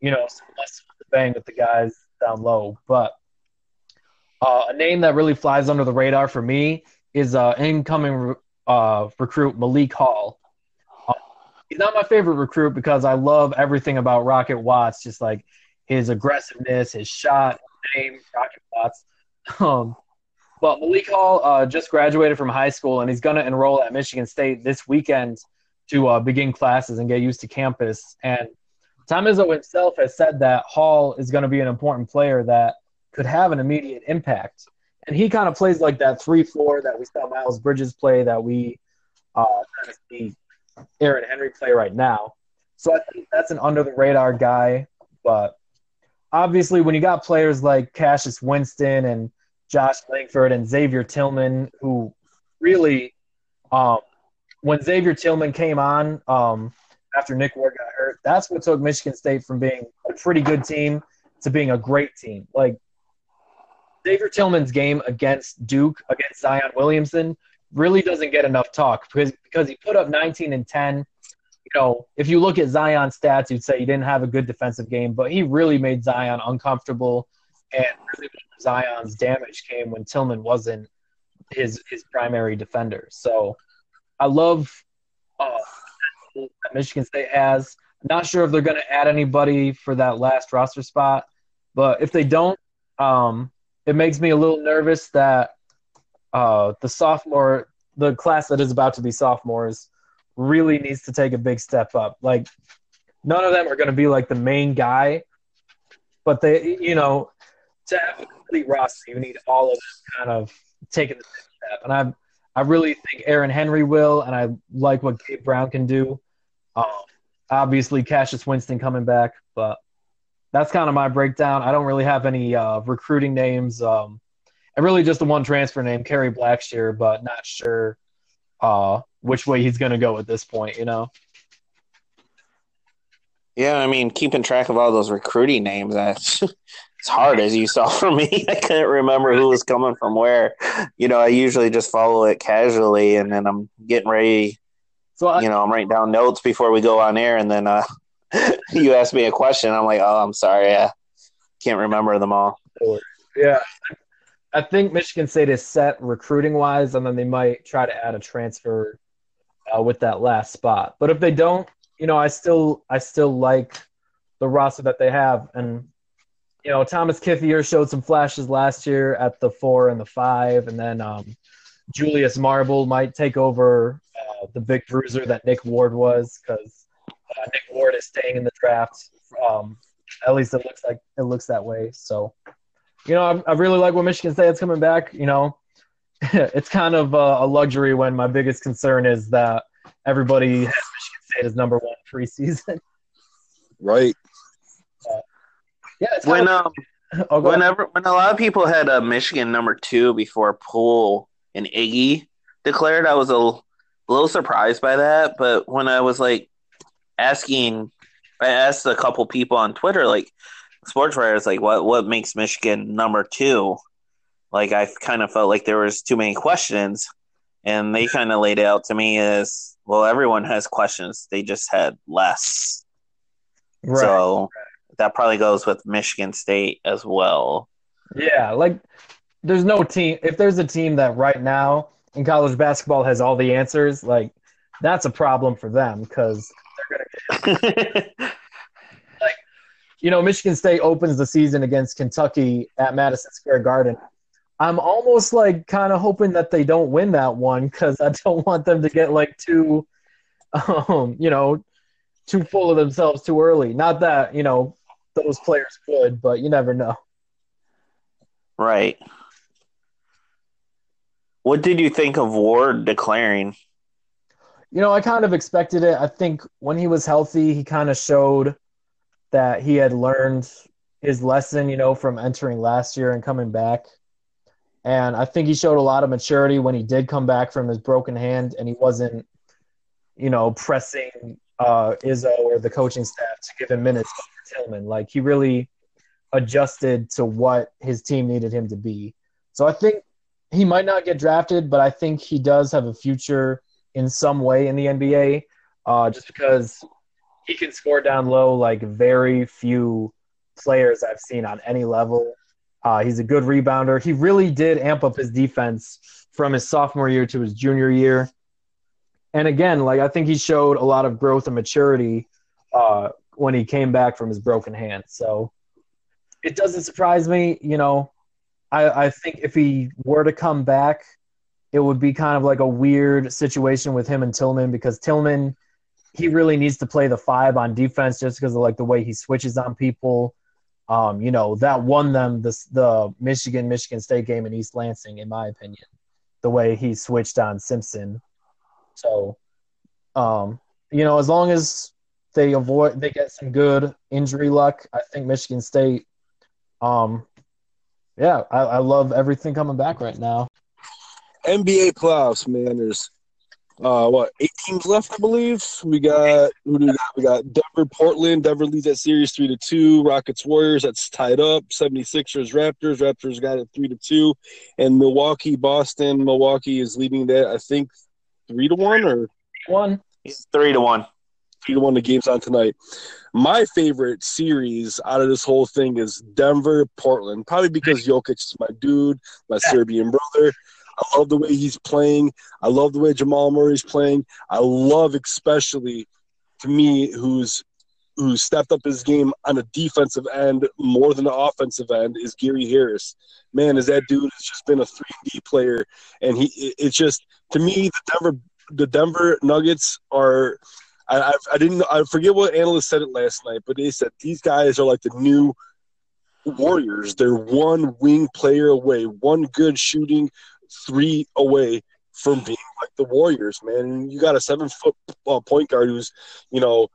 you know, some to bang with the guys down low. But uh, a name that really flies under the radar for me is uh, incoming uh, recruit Malik Hall. Uh, he's not my favorite recruit because I love everything about Rocket Watts, just like his aggressiveness, his shot, name, Rocket Watts. Um, but Malik Hall uh, just graduated from high school and he's going to enroll at Michigan State this weekend to uh, begin classes and get used to campus. And Tom Izzo himself has said that Hall is going to be an important player that could have an immediate impact. And he kind of plays like that 3 4 that we saw Miles Bridges play, that we uh, kind of see Aaron Henry play right now. So I think that's an under the radar guy. But obviously, when you got players like Cassius Winston and Josh Langford and Xavier Tillman, who really, um, when Xavier Tillman came on um, after Nick Ward got hurt, that's what took Michigan State from being a pretty good team to being a great team. Like Xavier Tillman's game against Duke, against Zion Williamson, really doesn't get enough talk because because he put up 19 and 10. You know, if you look at Zion's stats, you'd say he didn't have a good defensive game, but he really made Zion uncomfortable. And really Zion's damage came when Tillman wasn't his his primary defender. So I love uh, that Michigan State has. Not sure if they're going to add anybody for that last roster spot, but if they don't, um, it makes me a little nervous that uh, the sophomore, the class that is about to be sophomores, really needs to take a big step up. Like none of them are going to be like the main guy, but they, you know, to have a complete roster, you need all of them kind of taking the step. And I, I really think Aaron Henry will, and I like what Gabe Brown can do. Um, obviously, Cassius Winston coming back, but that's kind of my breakdown. I don't really have any uh, recruiting names. Um, and really just the one transfer name, Kerry Blackshear, but not sure uh, which way he's going to go at this point, you know? Yeah, I mean, keeping track of all those recruiting names, that's it's hard as you saw for me. I couldn't remember who was coming from where. You know, I usually just follow it casually, and then I'm getting ready. So I, You know, I'm writing down notes before we go on air, and then uh, you ask me a question. I'm like, oh, I'm sorry, I can't remember them all. yeah, I think Michigan State is set recruiting wise, and then they might try to add a transfer uh, with that last spot. But if they don't, you know, I still I still like the roster that they have, and you know, Thomas Kithier showed some flashes last year at the four and the five, and then um, Julius Marble might take over uh, the big bruiser that Nick Ward was because uh, Nick Ward is staying in the draft. Um, at least it looks like it looks that way. So, you know, I, I really like when Michigan State's coming back. You know, it's kind of a, a luxury when my biggest concern is that everybody has Michigan State as number one preseason. Right. yeah, it's When um, oh, go ahead. whenever when a lot of people had uh, Michigan number two before Poole and Iggy declared, I was a l- little surprised by that. But when I was like asking, I asked a couple people on Twitter, like sports writers, like what what makes Michigan number two? Like I kind of felt like there was too many questions, and they kind of laid it out to me as well. Everyone has questions; they just had less. right. So that probably goes with Michigan State as well. Yeah, like there's no team. If there's a team that right now in college basketball has all the answers, like that's a problem for them because you know Michigan State opens the season against Kentucky at Madison Square Garden. I'm almost like kind of hoping that they don't win that one because I don't want them to get like too, um, you know, too full of themselves too early. Not that you know those players would, but you never know. Right. What did you think of Ward declaring? You know, I kind of expected it. I think when he was healthy, he kind of showed that he had learned his lesson, you know, from entering last year and coming back. And I think he showed a lot of maturity when he did come back from his broken hand and he wasn't, you know, pressing uh, Izzo or the coaching staff to give him minutes Tillman. Like he really adjusted to what his team needed him to be. So I think he might not get drafted, but I think he does have a future in some way in the NBA, uh, just because he can score down low like very few players I've seen on any level. Uh, he's a good rebounder. He really did amp up his defense from his sophomore year to his junior year. And again, like I think he showed a lot of growth and maturity uh, when he came back from his broken hand. So it doesn't surprise me. You know, I, I think if he were to come back, it would be kind of like a weird situation with him and Tillman because Tillman, he really needs to play the five on defense just because of like the way he switches on people. Um, you know, that won them this the Michigan Michigan State game in East Lansing, in my opinion, the way he switched on Simpson. So, um, you know, as long as they avoid they get some good injury luck, I think Michigan State. Um, yeah, I, I love everything coming back right now. NBA playoffs, man. There's uh what eight teams left, I believe. We got who do we got? We got Denver, Portland. Denver leads that series three to two. Rockets, Warriors, that's tied up. 76ers, Raptors. Raptors got it three to two. And Milwaukee, Boston. Milwaukee is leading that, I think, three to one or One, He's three to one. three to one. The game's on tonight. My favorite series out of this whole thing is Denver, Portland. Probably because Jokic is my dude, my Serbian brother. I love the way he's playing. I love the way Jamal Murray's playing. I love especially to me who's who stepped up his game on the defensive end more than the offensive end is Gary Harris. Man, is that dude has just been a three D player, and he it- it's just to me the Denver the Denver Nuggets are. I, I, I didn't I forget what analyst said it last night, but they said these guys are like the new Warriors. They're one wing player away, one good shooting three away from being like the Warriors, man. You got a seven foot uh, point guard who's, you know,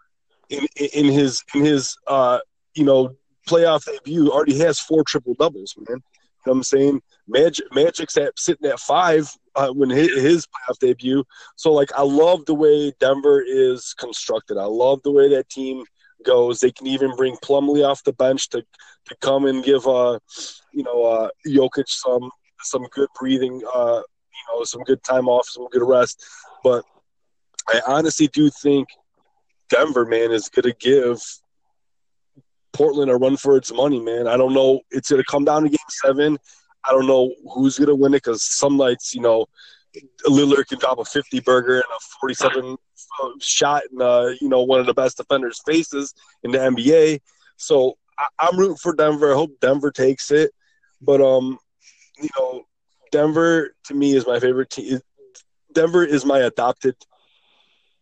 in in his in his uh you know playoff debut already has four triple doubles, man. You know what I'm saying? Magic Magic's at sitting at five uh, when his, his playoff debut. So like I love the way Denver is constructed. I love the way that team goes. They can even bring Plumlee off the bench to to come and give uh you know uh Jokic some some good breathing uh you know some good time off, some good rest. But I honestly do think Denver, man, is going to give Portland a run for its money, man. I don't know. It's going to come down to game seven. I don't know who's going to win it because some nights, you know, Lillard can drop a 50 burger and a 47 shot in, uh, you know, one of the best defenders' faces in the NBA. So I- I'm rooting for Denver. I hope Denver takes it. But, um, you know, Denver to me is my favorite team. Denver is my adopted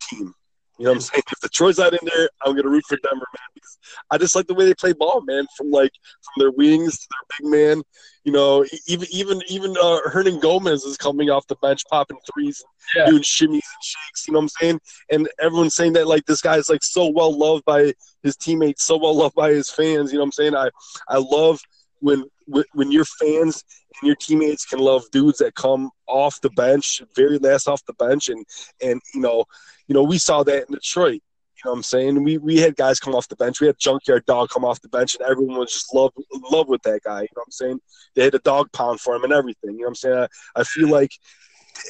team. You know what I'm saying? If Detroit's not in there, I'm gonna root for Denver, man. Because I just like the way they play ball, man. From like from their wings to their big man. You know, even even even uh, Hernangomez is coming off the bench, popping threes, Yeah. doing shimmies and shakes. You know what I'm saying? And everyone's saying that like this guy is like so well loved by his teammates, so well loved by his fans. You know what I'm saying? I I love when when your fans and your teammates can love dudes that come off the bench, very last off the bench, and and you know, you know, we saw that in Detroit. You know what I'm saying? We we had guys come off the bench. We had Junkyard Dog come off the bench, and everyone was just love love with that guy. You know what I'm saying? They had a dog pound for him and everything. You know what I'm saying? I, I feel like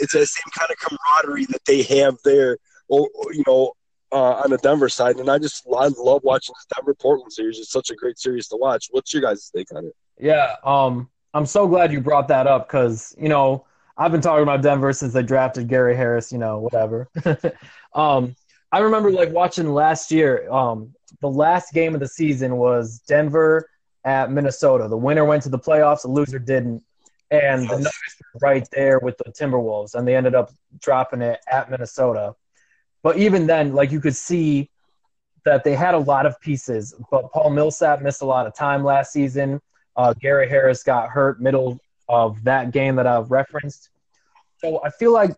it's that same kind of camaraderie that they have there, or, or, you know, uh, on the Denver side. And I just I love watching this Denver Portland series. It's such a great series to watch. What's your guys' take on it? Yeah, um, I'm so glad you brought that up because you know I've been talking about Denver since they drafted Gary Harris. You know, whatever. um, I remember like watching last year. Um, the last game of the season was Denver at Minnesota. The winner went to the playoffs. The loser didn't, and the Nuggets were right there with the Timberwolves, and they ended up dropping it at Minnesota. But even then, like you could see that they had a lot of pieces. But Paul Millsap missed a lot of time last season. Uh, Gary Harris got hurt middle of that game that I've referenced. So I feel like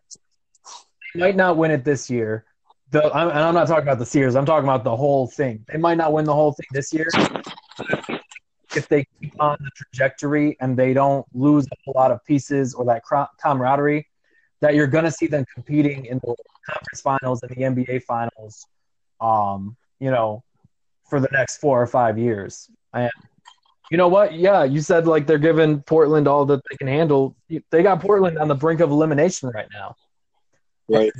they might not win it this year. The, I'm, and I'm not talking about the series. I'm talking about the whole thing. They might not win the whole thing this year if they keep on the trajectory and they don't lose a lot of pieces or that camaraderie. That you're going to see them competing in the conference finals and the NBA finals. Um, you know, for the next four or five years. And you know what? Yeah, you said like they're giving Portland all that they can handle. They got Portland on the brink of elimination right now. Right.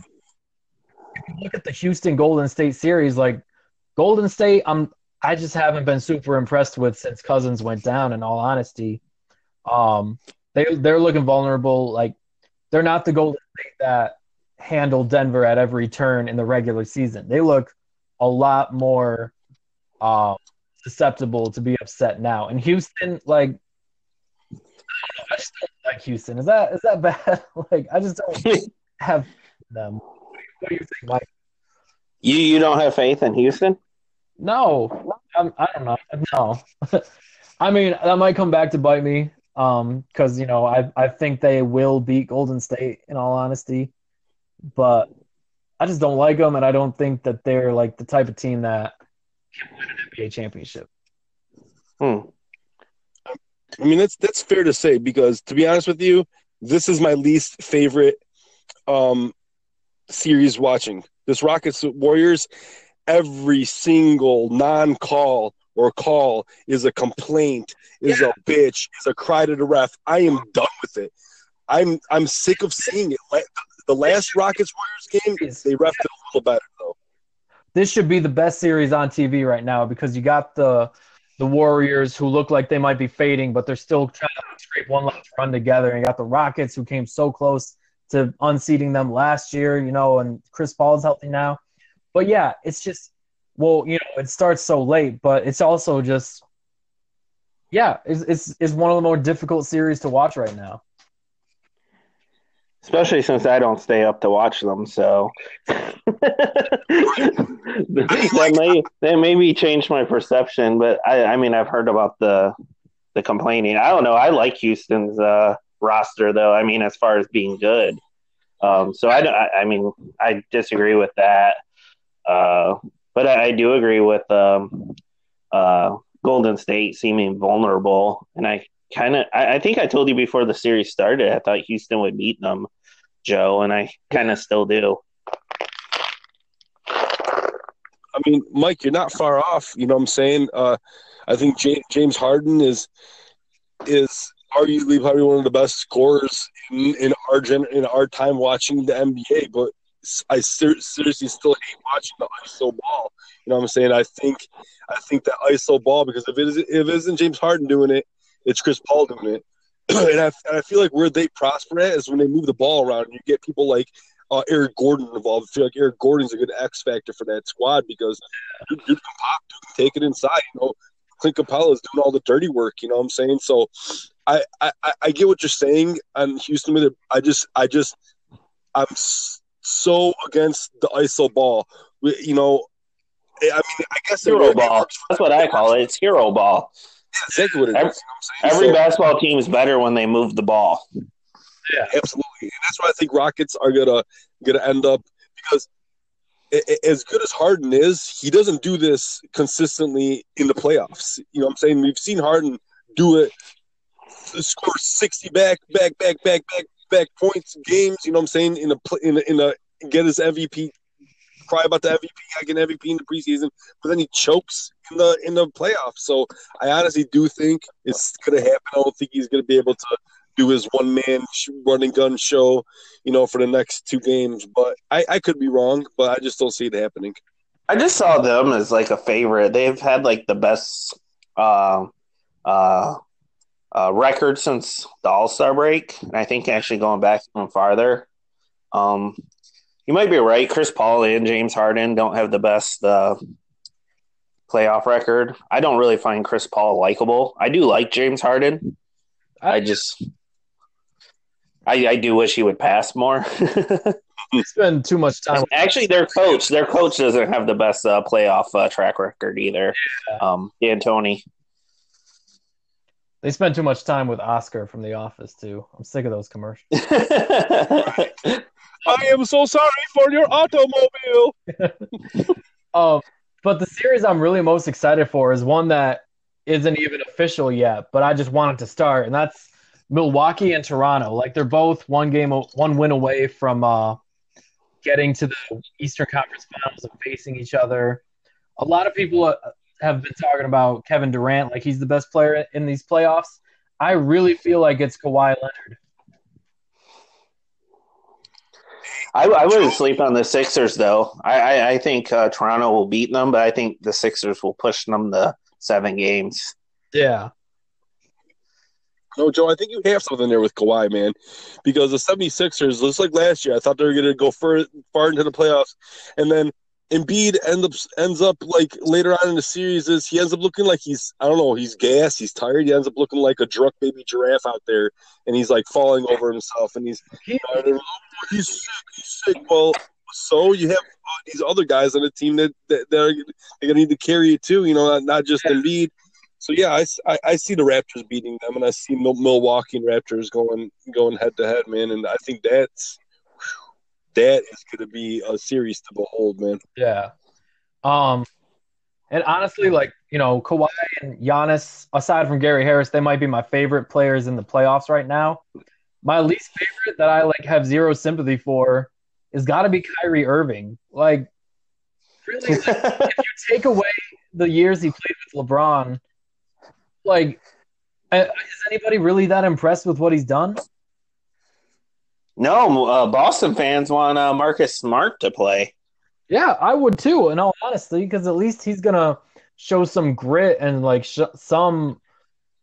If you look at the Houston Golden State series, like Golden State, I'm I just haven't been super impressed with since Cousins went down. In all honesty, um, they they're looking vulnerable. Like they're not the Golden State that handled Denver at every turn in the regular season. They look a lot more um, susceptible to be upset now. And Houston, like, I, don't know, I just don't like Houston. Is that is that bad? like, I just don't have them. What do you think, Mike? You you don't have faith in Houston? No, I'm, I don't know. No, I mean that might come back to bite me. Um, because you know I I think they will beat Golden State in all honesty, but I just don't like them, and I don't think that they're like the type of team that can win an NBA championship. Hmm. I mean, that's that's fair to say because to be honest with you, this is my least favorite um, series watching. This Rockets Warriors, every single non-call or call is a complaint, is a bitch, is a cry to the ref. I am done with it. I'm I'm sick of seeing it. The last Rockets Warriors game, they refed it a little better though. This should be the best series on TV right now because you got the the Warriors who look like they might be fading, but they're still trying to scrape one last run together. And you got the Rockets who came so close to unseating them last year, you know, and Chris Paul's healthy now. But yeah, it's just well, you know, it starts so late, but it's also just yeah, it's it's, it's one of the more difficult series to watch right now. Especially since I don't stay up to watch them, so that may that maybe change my perception. But I, I mean, I've heard about the the complaining. I don't know. I like Houston's uh, roster, though. I mean, as far as being good. Um, so I, don't- I, I mean, I disagree with that. Uh, but I, I do agree with um, uh, Golden State seeming vulnerable, and I kind of I, I think I told you before the series started I thought Houston would beat them, Joe, and I kind of still do. I mean, Mike, you're not far off. You know what I'm saying? Uh, I think James, James Harden is is arguably probably one of the best scorers in, in our gen, in our time watching the NBA. But I ser- seriously still hate watching the ISO ball. You know what I'm saying? I think I think that ISO ball because if it is if it isn't James Harden doing it, it's Chris Paul doing it. and, I, and I feel like where they prosper at is when they move the ball around. And you get people like uh, Eric Gordon involved. I feel like Eric Gordon's a good X factor for that squad because dude can pop, can take it inside. You know, Clint Capela is doing all the dirty work. You know what I'm saying? So I, I, I get what you're saying on Houston. With it, I just I just I'm so against the ISO ball. You know, I mean, I guess hero ball. That's what I call it. It's hero ball. Yeah, exactly what it every, is, you know every so, basketball team is better when they move the ball. Yeah, absolutely, and that's why I think Rockets are gonna gonna end up because as good as Harden is, he doesn't do this consistently in the playoffs. You know what I'm saying? We've seen Harden do it, score 60 back, back, back, back, back, back points games. You know what I'm saying? In a in a, in a get his MVP, cry about the MVP, I get MVP in the preseason, but then he chokes in the in the playoffs. So I honestly do think it's gonna happen. I don't think he's gonna be able to do his one man running gun show, you know, for the next two games. But I, I could be wrong, but I just don't see it happening. I just saw them as like a favorite. They've had like the best uh, uh, uh, record since the All Star break, and I think actually going back even farther. Um, you might be right. Chris Paul and James Harden don't have the best uh, playoff record. I don't really find Chris Paul likable. I do like James Harden. I just I, I do wish he would pass more. spend too much time. Actually, their coach, their coach doesn't have the best uh, playoff uh, track record either. Yeah. Um, D'Antoni. They spend too much time with Oscar from The Office too. I'm sick of those commercials. I am so sorry for your automobile. um, but the series I'm really most excited for is one that isn't even official yet, but I just want it to start, and that's Milwaukee and Toronto. Like they're both one game, one win away from uh, getting to the Eastern Conference Finals and facing each other. A lot of people uh, have been talking about Kevin Durant, like he's the best player in these playoffs. I really feel like it's Kawhi Leonard. I, I wouldn't sleep on the Sixers though. I, I, I think uh, Toronto will beat them, but I think the Sixers will push them to seven games. Yeah. No, Joe, I think you have something there with Kawhi, man. Because the 76ers, just like last year, I thought they were going to go far, far into the playoffs. And then Embiid ends up ends up like later on in the series is he ends up looking like he's I don't know he's gas he's tired he ends up looking like a drunk baby giraffe out there and he's like falling over himself and he's you know, he's sick he's sick well so you have uh, these other guys on the team that, that they're, they're gonna need to carry it too you know not, not just Embiid so yeah, I, I, I, see the Raptors beating them, and I see Milwaukee and Raptors going going head to head, man. And I think that's that is going to be a series to behold, man. Yeah. Um, and honestly, like you know, Kawhi and Giannis, aside from Gary Harris, they might be my favorite players in the playoffs right now. My least favorite that I like have zero sympathy for is got to be Kyrie Irving. Like, really, like, if you take away the years he played with LeBron like, uh, is anybody really that impressed with what he's done? No, uh, Boston fans want uh, Marcus Smart to play. Yeah, I would too. In all honesty, because at least he's gonna show some grit and like sh- some,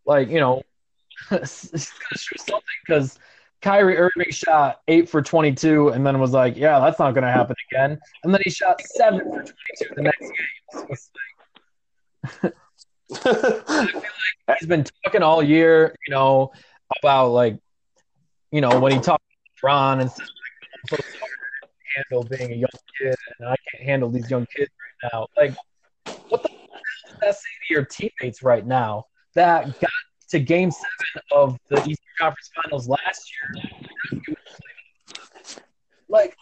like you know, gonna show something. Because Kyrie Irving shot eight for twenty-two, and then was like, "Yeah, that's not gonna happen again." And then he shot seven for twenty-two the next game. So like, I feel like he's been talking all year, you know, about like, you know, when he talked to Ron and said, like, I'm so sorry handle being a young kid, and I can't handle these young kids right now. Like, what the hell does that say to your teammates right now that got to Game Seven of the Eastern Conference Finals last year? Like,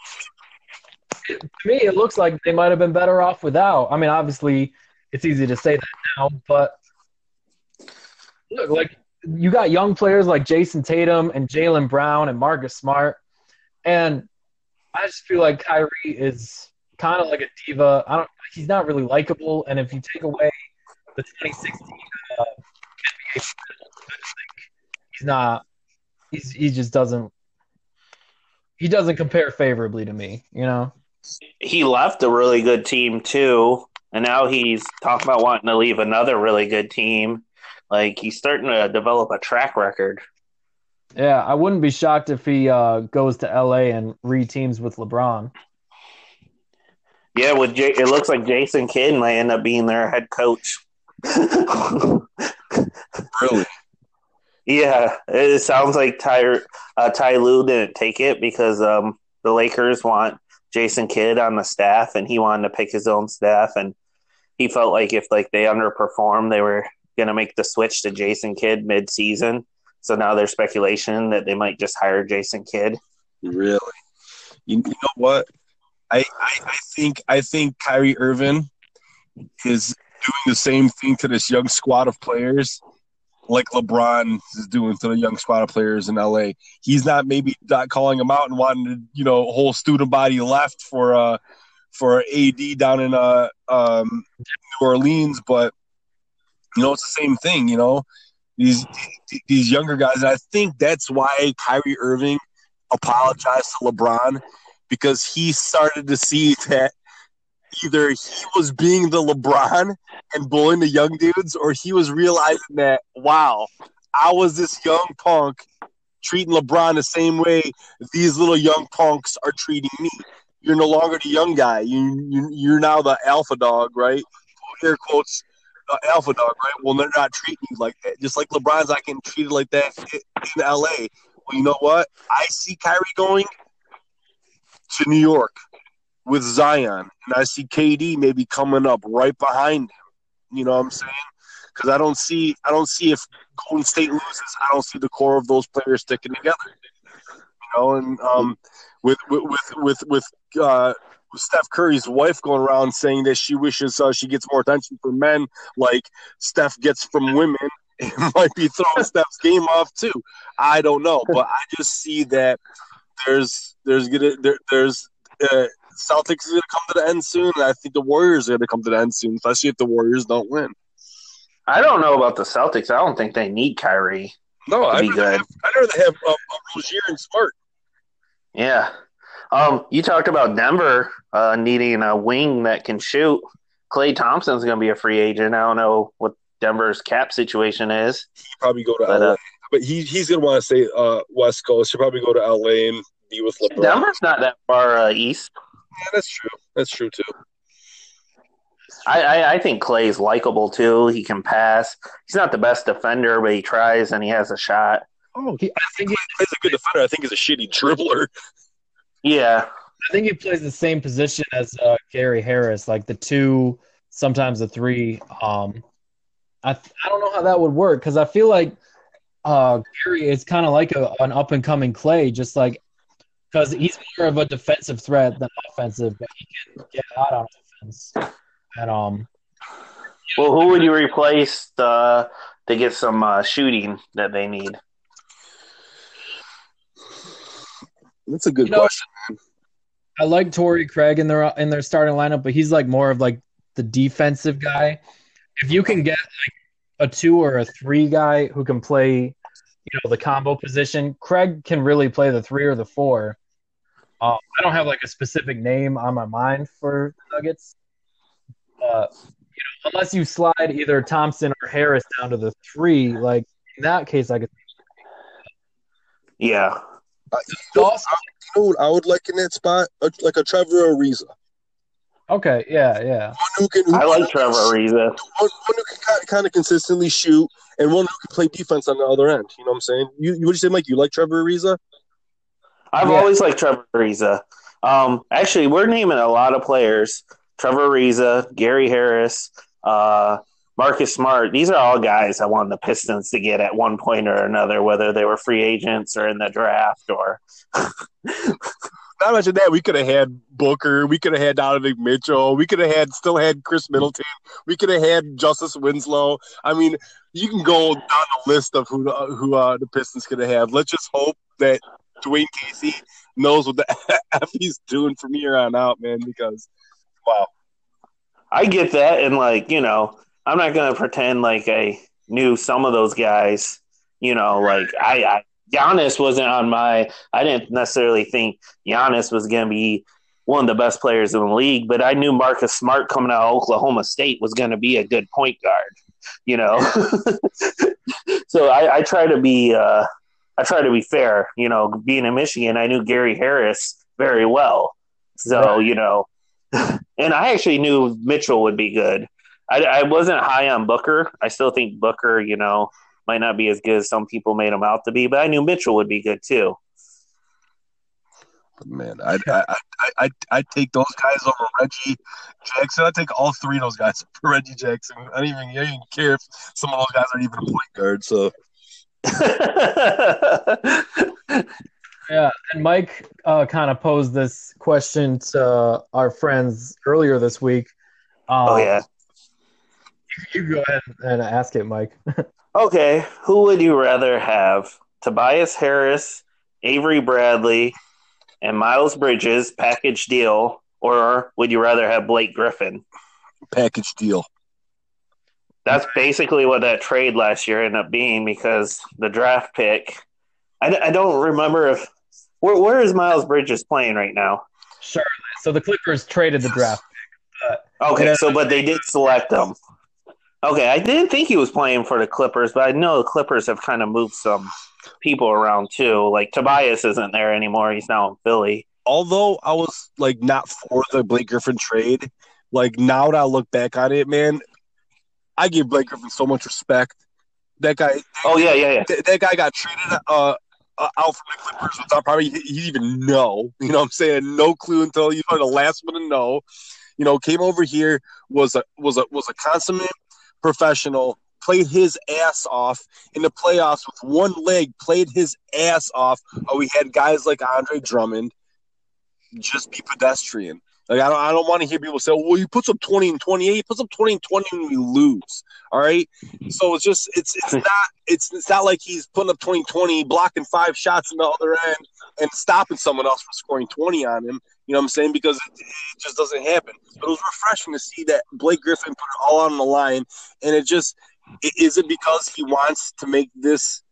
it, to me, it looks like they might have been better off without. I mean, obviously it's easy to say that now, but look, like you got young players like Jayson Tatum and Jaylen Brown and Marcus Smart, and I just feel like Kyrie is kind of like a diva. I don't. He's not really likable, and if you take away the 2016 uh, NBA, I think he's not. He's he just doesn't. He doesn't compare favorably to me. You know. He left a really good team too, and now he's talking about wanting to leave another really good team. Like he's starting to develop a track record. Yeah, I wouldn't be shocked if he uh, goes to LA and re-teams with LeBron. Yeah, with J- it looks like Jason Kidd might end up being their head coach. Really? Yeah, it sounds like Ty uh, Ty Lue didn't take it because um, the Lakers want Jason Kidd on the staff, and he wanted to pick his own staff, and he felt like if like they underperformed, they were going to make the switch to Jason Kidd mid-season. So now there's speculation that they might just hire Jason Kidd. Really? You, you know what? I, I I think I think Kyrie Irving is doing the same thing to this young squad of players like LeBron is doing to the young squad of players in LA. He's not maybe not calling them out and wanting to, you know, whole student body left for uh for AD down in uh um New Orleans, but you know, it's the same thing, you know. These these younger guys, and I think that's why Kyrie Irving apologized to LeBron because he started to see that either he was being the LeBron and bullying the young dudes, or he was realizing that wow, I was this young punk treating LeBron the same way these little young punks are treating me. You're no longer the young guy. You, you you're now the alpha dog, right? Air quotes, alpha dog, right? Well, they're not treating you like that. Just like LeBron's not getting treated like that in LA. Well, you know what? I see Kyrie going to New York with Zion, and I see KD maybe coming up right behind him. You know what I'm saying? Because I don't see, I don't see if Golden State loses, I don't see the core of those players sticking together. You know, and um, with with with with with uh, Steph Curry's wife going around saying that she wishes uh, she gets more attention from men, like Steph gets from women. It might be throwing Steph's game off too. I don't know, but I just see that there's there's gonna there, there's uh, Celtics is gonna come to the end soon, and I think the Warriors are gonna come to the end soon, especially if the Warriors don't win. I don't know about the Celtics. I don't think they need Kyrie. No, I'd rather good. have, I'd rather have uh, Rozier and Smart. Yeah. Um, you talked about Denver uh, needing a wing that can shoot. Klay Thompson's going to be a free agent. I don't know what Denver's cap situation is. He'd probably go to But, LA, uh, but he he's gonna want to stay uh, West Coast. He'll probably go to LA and be with LeBron. Denver's not that far uh, east. Yeah, that's true. That's true too. I, I, I think Klay's likable too. He can pass. He's not the best defender, but he tries and he has a shot. Oh, He, I think he, he's a good defender. I think he's a shitty dribbler. Yeah. I think he plays the same position as uh, Gary Harris, like the two, sometimes the three. Um, I I don't know how that would work because I feel like uh, Gary is kind of like a, an up and coming Klay, just like because he's more of a defensive threat than offensive, but he can get hot on offense. And um, Well, who would you replace uh, to get some uh, shooting that they need? That's a good You know, question. I like Torrey Craig in their in their starting lineup, but he's like more of like the defensive guy. If you can get like a two or a three guy who can play, you know, the combo position, Craig can really play the three or the four. Uh, I don't have like a specific name on my mind for the Nuggets. Uh, you know, unless you slide either Thompson or Harris down to the three, like in that case, I could. Yeah. Uh, you, know, I, you know what I would like in that spot? A, like a Trevor Ariza. Okay, yeah, yeah. One who can, who I like Trevor Ariza. One, one who can kind of, kind of consistently shoot, and one who can play defense on the other end. You know what I'm saying? You, you what you say, Mike? You like Trevor Ariza? I've Yeah. always liked Trevor Ariza. Um, actually, we're naming a lot of players: Trevor Ariza, Gary Harris, uh, Marcus Smart. These are all guys I wanted the Pistons to get at one point or another, whether they were free agents or in the draft. Or Not mention that we could have had Booker, we could have had Donovan Mitchell, we could have had still had Khris Middleton, we could have had Justice Winslow. I mean, you can go down the list of who who uh, the Pistons could have had. Let's just hope that Dwane Casey knows what the f he's doing from here on out, man. Because Wow. I get that, and like you know, I'm not gonna pretend like I knew some of those guys. You know, like I, I Giannis wasn't on my. I didn't necessarily think Giannis was gonna be one of the best players in the league, but I knew Marcus Smart coming out of Oklahoma State was going to be a good point guard. You know, so I, I try to be. Uh, I try to be fair. You know, being in Michigan, I knew Gary Harris very well. So you know, and I actually knew Mitchell would be good. I, I wasn't high on Booker. I still think Booker, you know, might not be as good as some people made him out to be, but I knew Mitchell would be good too. But man, I I I I take those guys over Reggie Jackson. I'd take all three of those guys over Reggie Jackson. I don't even, I don't even care if some of those guys aren't even a point guard. So Yeah, and Mike uh, kind of posed this question to our friends earlier this week. Um, oh yeah. You go ahead and ask it, Mike. Okay, who would you rather have? Tobias Harris, Avery Bradley, and Miles Bridges package deal, or would you rather have Blake Griffin? package deal. That's basically what that trade last year ended up being because the draft pick. I, I don't remember if where where is Miles Bridges playing right now. Charlotte. So the Clippers traded the draft. pick. Okay, so but they did select him. Okay, I didn't think he was playing for the Clippers, but I know the Clippers have kind of moved some people around too. Like Tobias isn't there anymore; he's now in Philly. Although I was like not for the Blake Griffin trade, like now that I look back on it, man, I give Blake Griffin so much respect. That guy, Oh yeah, yeah, yeah. that, that guy got traded uh, uh, out from the Clippers without probably he even know. You know what I'm saying? No clue until you know the last one to know. You know, came over here was a was a was a consummate professional. Played his ass off in the playoffs with one leg. Played his ass off. Oh, we had guys like Andre Drummond just be pedestrian. Like I don't, I don't want to hear people say, "Well, he puts up twenty and twenty-eight. He puts up twenty and twenty and we lose." All right, so it's just it's it's not it's it's not like he's putting up 20 20, blocking five shots in the other end and stopping someone else from scoring 20 on him. You know what I'm saying? Because it, it just doesn't happen. But it was refreshing to see that Blake Griffin put it all on the line. And it just i- is it because he wants to make this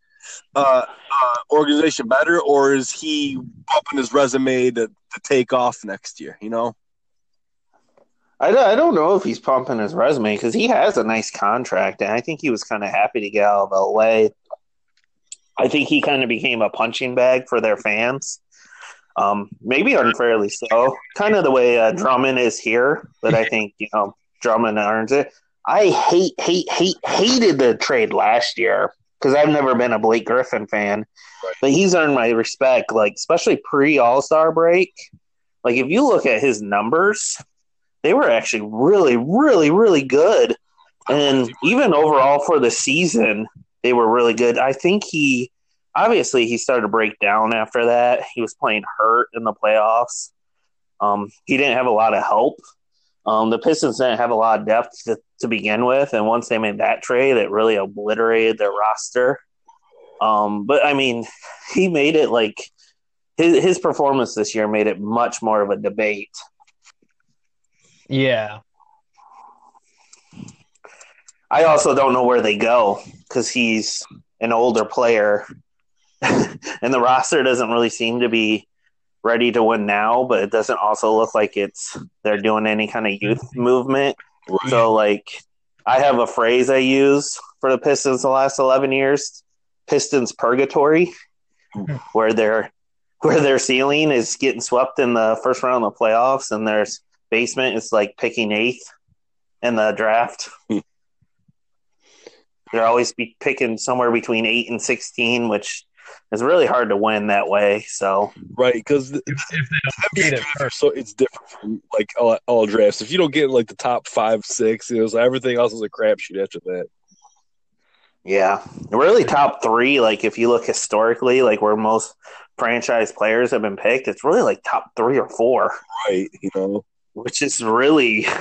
uh, uh, organization better, or is he bumping his resume to, to take off next year? You know? I, don't- I don't know if he's pumping his resume because he has a nice contract, and I think he was kind of happy to get out of LA. I think he kind of became a punching bag for their fans. Um, maybe unfairly so, kind of the way uh, Drummond is here, but I think you know Drummond earns it. I hate, hate, hate, hated the trade last year because I've never been a Blake Griffin fan, Right. but he's earned my respect, like especially pre All Star break. Like if you look at his numbers, they were actually really, really, really good. And even overall for the season, they were really good. I think he obviously he started to break down after that. He was playing hurt in the playoffs. Um, he didn't have a lot of help. Um, the Pistons didn't have a lot of depth to, to begin with, and once they made that trade, it really obliterated their roster. Um, but I mean, he made it like his his performance this year made it much more of a debate. Yeah. I also don't know where they go because he's an older player, and the roster doesn't really seem to be ready to win now. But it doesn't also look like it's they're doing any kind of youth mm-hmm. movement. So, like, I have a phrase I use for the Pistons the last eleven years: Pistons purgatory, mm-hmm. where their where their ceiling is getting swept in the first round of the playoffs, and their basement is like picking eighth in the draft. Hmm. They're always be picking somewhere between eight and sixteen, which is really hard to win that way. So Right, because If, if they don't NBA trade it drafts are so it's different from like all, all drafts. If you don't get like the top five, six, you know, so everything else is a crapshoot after that. yeah, really top three. Like if you look historically, like where most franchise players have been picked, it's really like top three or four, Right, you know, which is really.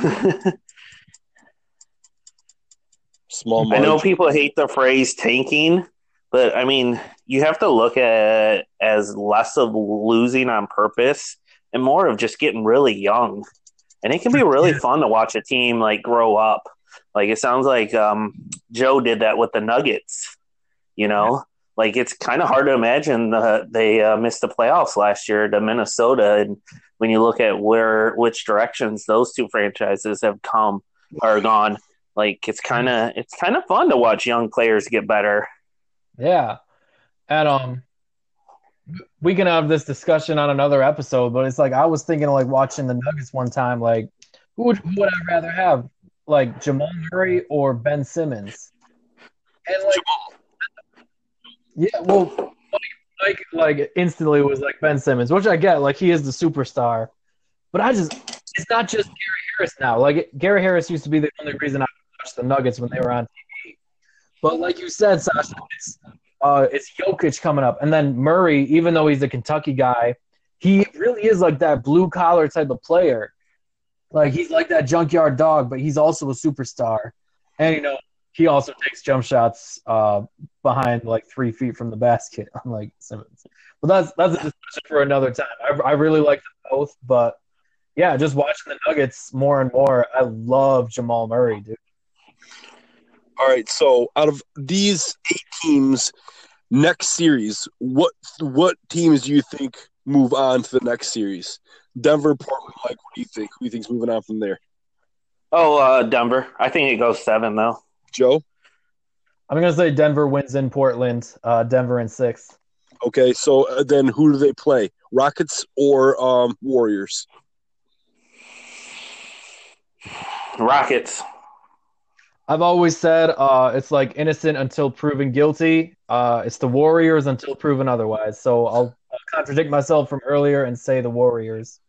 small. I know people hate the phrase tanking, but I mean, you have to look at it as less of losing on purpose and more of just getting really young. and it can be really fun to watch a team like grow up. Like it sounds like um, Joe did that with the Nuggets. You know, like it's kind of hard to imagine the, they uh, missed the playoffs last year to Minnesota, and when you look at where which directions those two franchises have come or gone, like it's kind of it's kind of fun to watch young players get better. Yeah, and um, we can have this discussion on another episode, but it's like I was thinking of like watching the Nuggets one time. Like, who would, who would I rather have, like Jamal Murray or Ben Simmons? And like, yeah, well, like, like instantly was like Ben Simmons, which I get. Like, he is the superstar, but I just it's not just Gary Harris now. Like, Gary Harris used to be the only reason I watched the Nuggets when they were on TV. But like you said, Sasha, it's uh, it's Jokic coming up, and then Murray. Even though he's a Kentucky guy, he really is like that blue collar type of player. Like he's like that junkyard dog, but he's also a superstar. And you know, he also takes jump shots uh, behind like three feet from the basket, unlike Simmons. But that's that's a discussion for another time. I, I really like them both, but yeah, just watching the Nuggets more and more, I love Jamal Murray, dude. All right, so out of these eight teams, next series, what what teams do you think move on to the next series? Denver, Portland, Mike. What do you think? Who do you think's moving on from there? Oh, uh, Denver. I think it goes seven though. Joe. I'm gonna say Denver wins in Portland. Uh, Denver in six. Okay, so uh, then who do they play? Rockets or um, Warriors? Rockets. I've always said uh, it's like innocent until proven guilty. Uh, it's the Warriors until proven otherwise. So I'll, I'll, contradict myself from earlier and say the Warriors.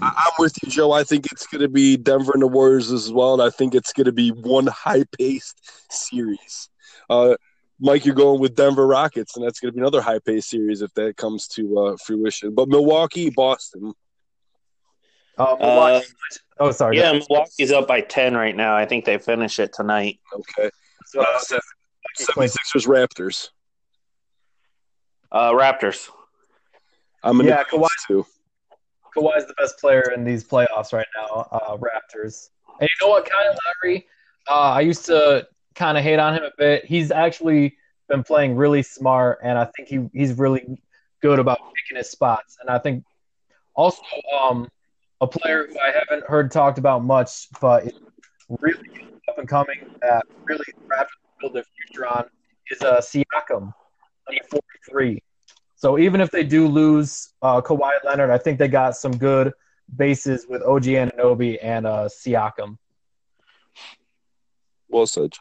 I'm with you, Joe. I think it's going to be Denver and the Warriors as well, and I think it's going to be one high-paced series. Uh, Mike, you're going with Denver Rockets, and that's going to be another high-paced series if that comes to uh, fruition. But Milwaukee, Boston. Uh, Milwaukee. Oh, sorry. Yeah, Milwaukee's up by 10 right now. I think they finish it tonight. Okay. So, uh, 76ers, Raptors. Uh, Raptors. I'm in yeah, the Kawhi, too. Kawhi's the best player in these playoffs right now, uh, Raptors. And you know what, Kyle Lowry, uh, I used to kind of hate on him a bit. He's actually been playing really smart, and I think he, he's really good about picking his spots. And I think also um, a player who I haven't heard talked about much, but is really up and coming that really Raptors build their future on is uh, Siakam, 43. So even if they do lose uh, Kawhi Leonard, I think they got some good bases with OG Anunoby and uh, Siakam. Well said.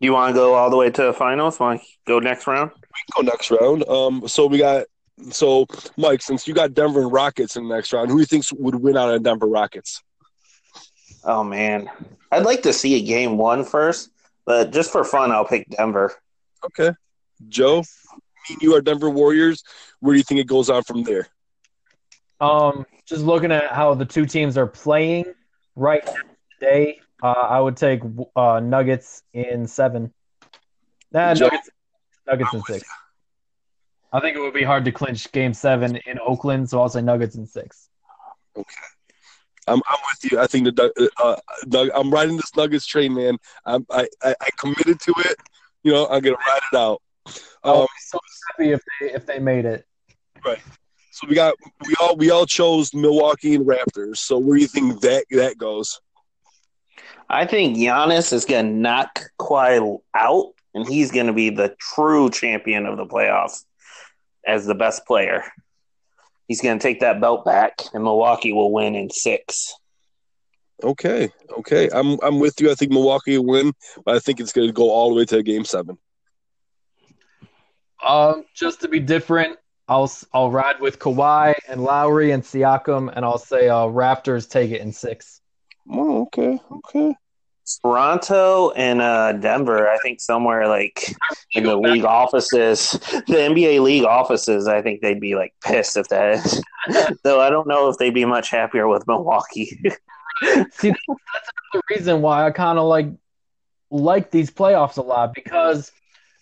Do you want to go all the way to the finals? Want to go next round? We can go next round. Um, so we got so Mike, since you got Denver and Rockets in the next round, who do you think would win out of Denver Rockets? Oh man, I'd like to see a game one first, but just for fun, I'll pick Denver. Okay, Joe, you are Denver Warriors. Where do you think it goes on from there? Um, just looking at how the two teams are playing right now today, uh, I would take uh, Nuggets in seven. Nah, Joe? Nuggets, Nuggets in six. I think it would be hard to clinch Game Seven in Oakland, so I'll say Nuggets in six. Okay. I'm, I'm with you. I think the uh, uh, I'm riding this Nuggets train, man. I'm, I, I I committed to it. You know, I'm gonna ride it out. Um, be so happy if they if they made it. right. So we got we all we all chose Milwaukee and Raptors. So where do you think that that goes? I think Giannis is going to knock Kawhi out, and he's going to be the true champion of the playoffs as the best player. He's going to take that belt back, and Milwaukee will win in six. Okay, okay. I'm I'm with you. I think Milwaukee will win, but I think it's going to go all the way to Game Seven. Um, just to be different, I'll I'll ride with Kawhi and Lowry and Siakam, and I'll say uh, Raptors take it in six. Oh, okay, okay. Toronto and uh, Denver, I think somewhere like in the league offices, the NBA league offices, I think they'd be like pissed if that. Though I don't know if they'd be much happier with Milwaukee. See, that's another reason why I kind of like like these playoffs a lot because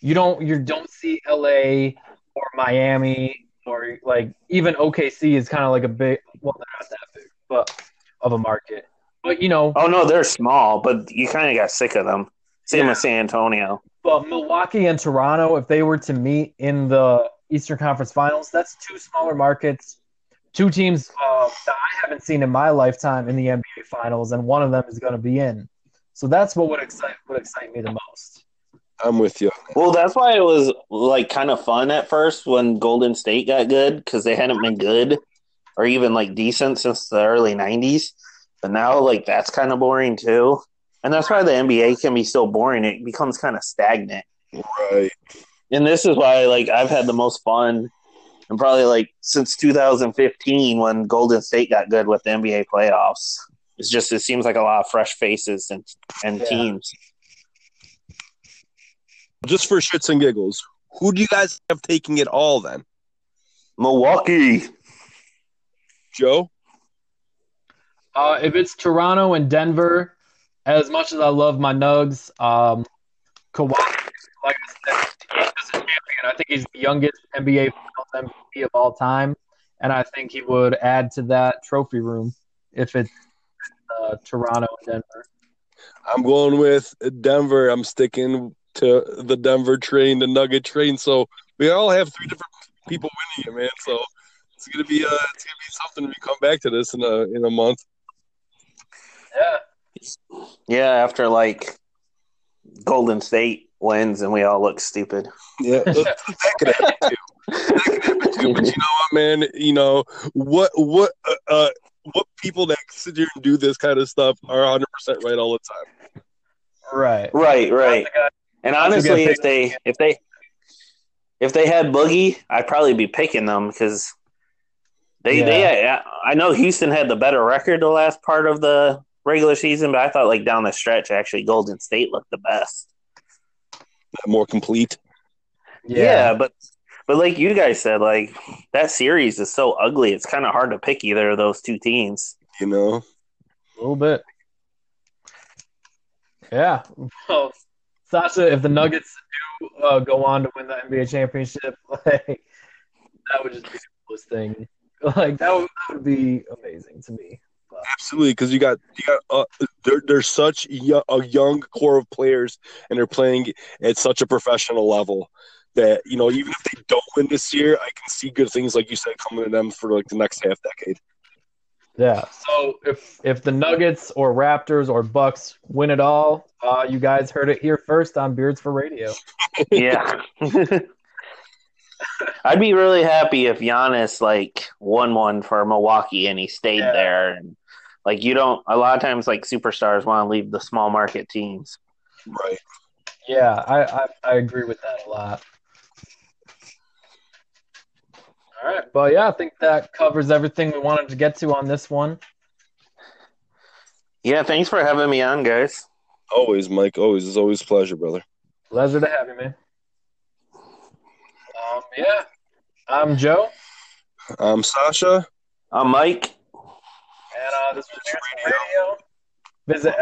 you don't you don't see LA or Miami or like even OKC is kind of like a big. Well, not that big, but of a market. But you know, Oh no, they're small, but you kind of got sick of them. Same Yeah. with San Antonio. but Milwaukee and Toronto, if they were to meet in the Eastern Conference Finals, that's two smaller markets, two teams uh, that I haven't seen in my lifetime in the NBA Finals, and one of them is going to be in. So that's what would excite would excite me the most. I'm with you. Well, that's why it was like kind of fun at first when Golden State got good because they hadn't been good or even like decent since the early '90s. But now, like that's kind of boring too, and that's why the NBA can be so boring. It becomes kind of stagnant. Right. and this is why like I've had the most fun and probably like since 2015 when Golden State got good with the NBA playoffs. It's just it seems like a lot of fresh faces and and Yeah. teams. Just for shits and giggles, who do you guys have taking it all then? Milwaukee. Joe? Uh, if it's Toronto and Denver, as much as I love my Nugs, um, Kawhi, like I said, he's a champion. I think he's the youngest NBA Finals MVP of all time, and I think he would add to that trophy room if it's uh, Toronto and Denver. I'm going with Denver. I'm sticking to the Denver train, the Nugget train. So we all have three different people winning it, man. So it's gonna be uh, it's gonna be something when we come back to this in a in a month. Yeah, Yeah, after like Golden State wins and we all look stupid. Yeah, that could happen too. That could happen too. But you know what, man? You know what? What? Uh, uh, what people that sit here and do this kind of stuff are 100 percent right all the time. right. Right, right. And honestly, if they if they if they had Boogie, I'd probably be picking them because they they I know Houston had the better record the last part of the regular season, but I thought like down the stretch, actually Golden State looked the best. More complete. Yeah, but but like you guys said, like that series is so ugly. It's kind of hard to pick either of those two teams. You know. A little bit. Yeah. Well, Sasha, if the Nuggets do uh, go on to win the NBA championship, like that would just be the coolest thing. Like that would, that would be amazing to me. Absolutely, because you got you got uh, they're they're such yo- a young core of players, and they're playing at such a professional level that you know even if they don't win this year, I can see good things like you said coming to them for like the next half decade. Yeah. So if if the Nuggets or Raptors or Bucks win it all, uh, you guys heard it here first on Beards for Radio. Yeah. I'd be really happy if Giannis like won one for Milwaukee and he stayed Yeah. there. And like you don't a lot of times like superstars want to leave the small market teams. Right. Yeah, I, I I agree with that a lot. All right, but yeah, I think that covers everything we wanted to get to on this one. Yeah, thanks for having me on, guys. Always, Mike. Always. It's always a pleasure, brother. Pleasure to have you, man. Um, yeah, I'm Joe, I'm Sasha. I'm Mike. And uh, this was for Radio. Visit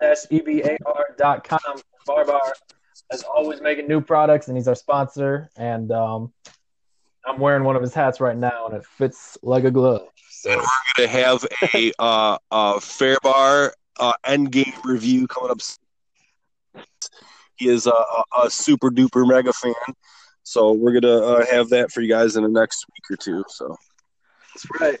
fa-ebar.com. Barbar, as always, making new products, and he's our sponsor. And um, I'm wearing one of his hats right now, and it fits like a glove. So And we're gonna have a uh, uh, Fair Bar uh, Endgame review coming up. He is a, a, a super duper mega fan, so we're gonna uh, have that for you guys in the next week or two. So. that's right.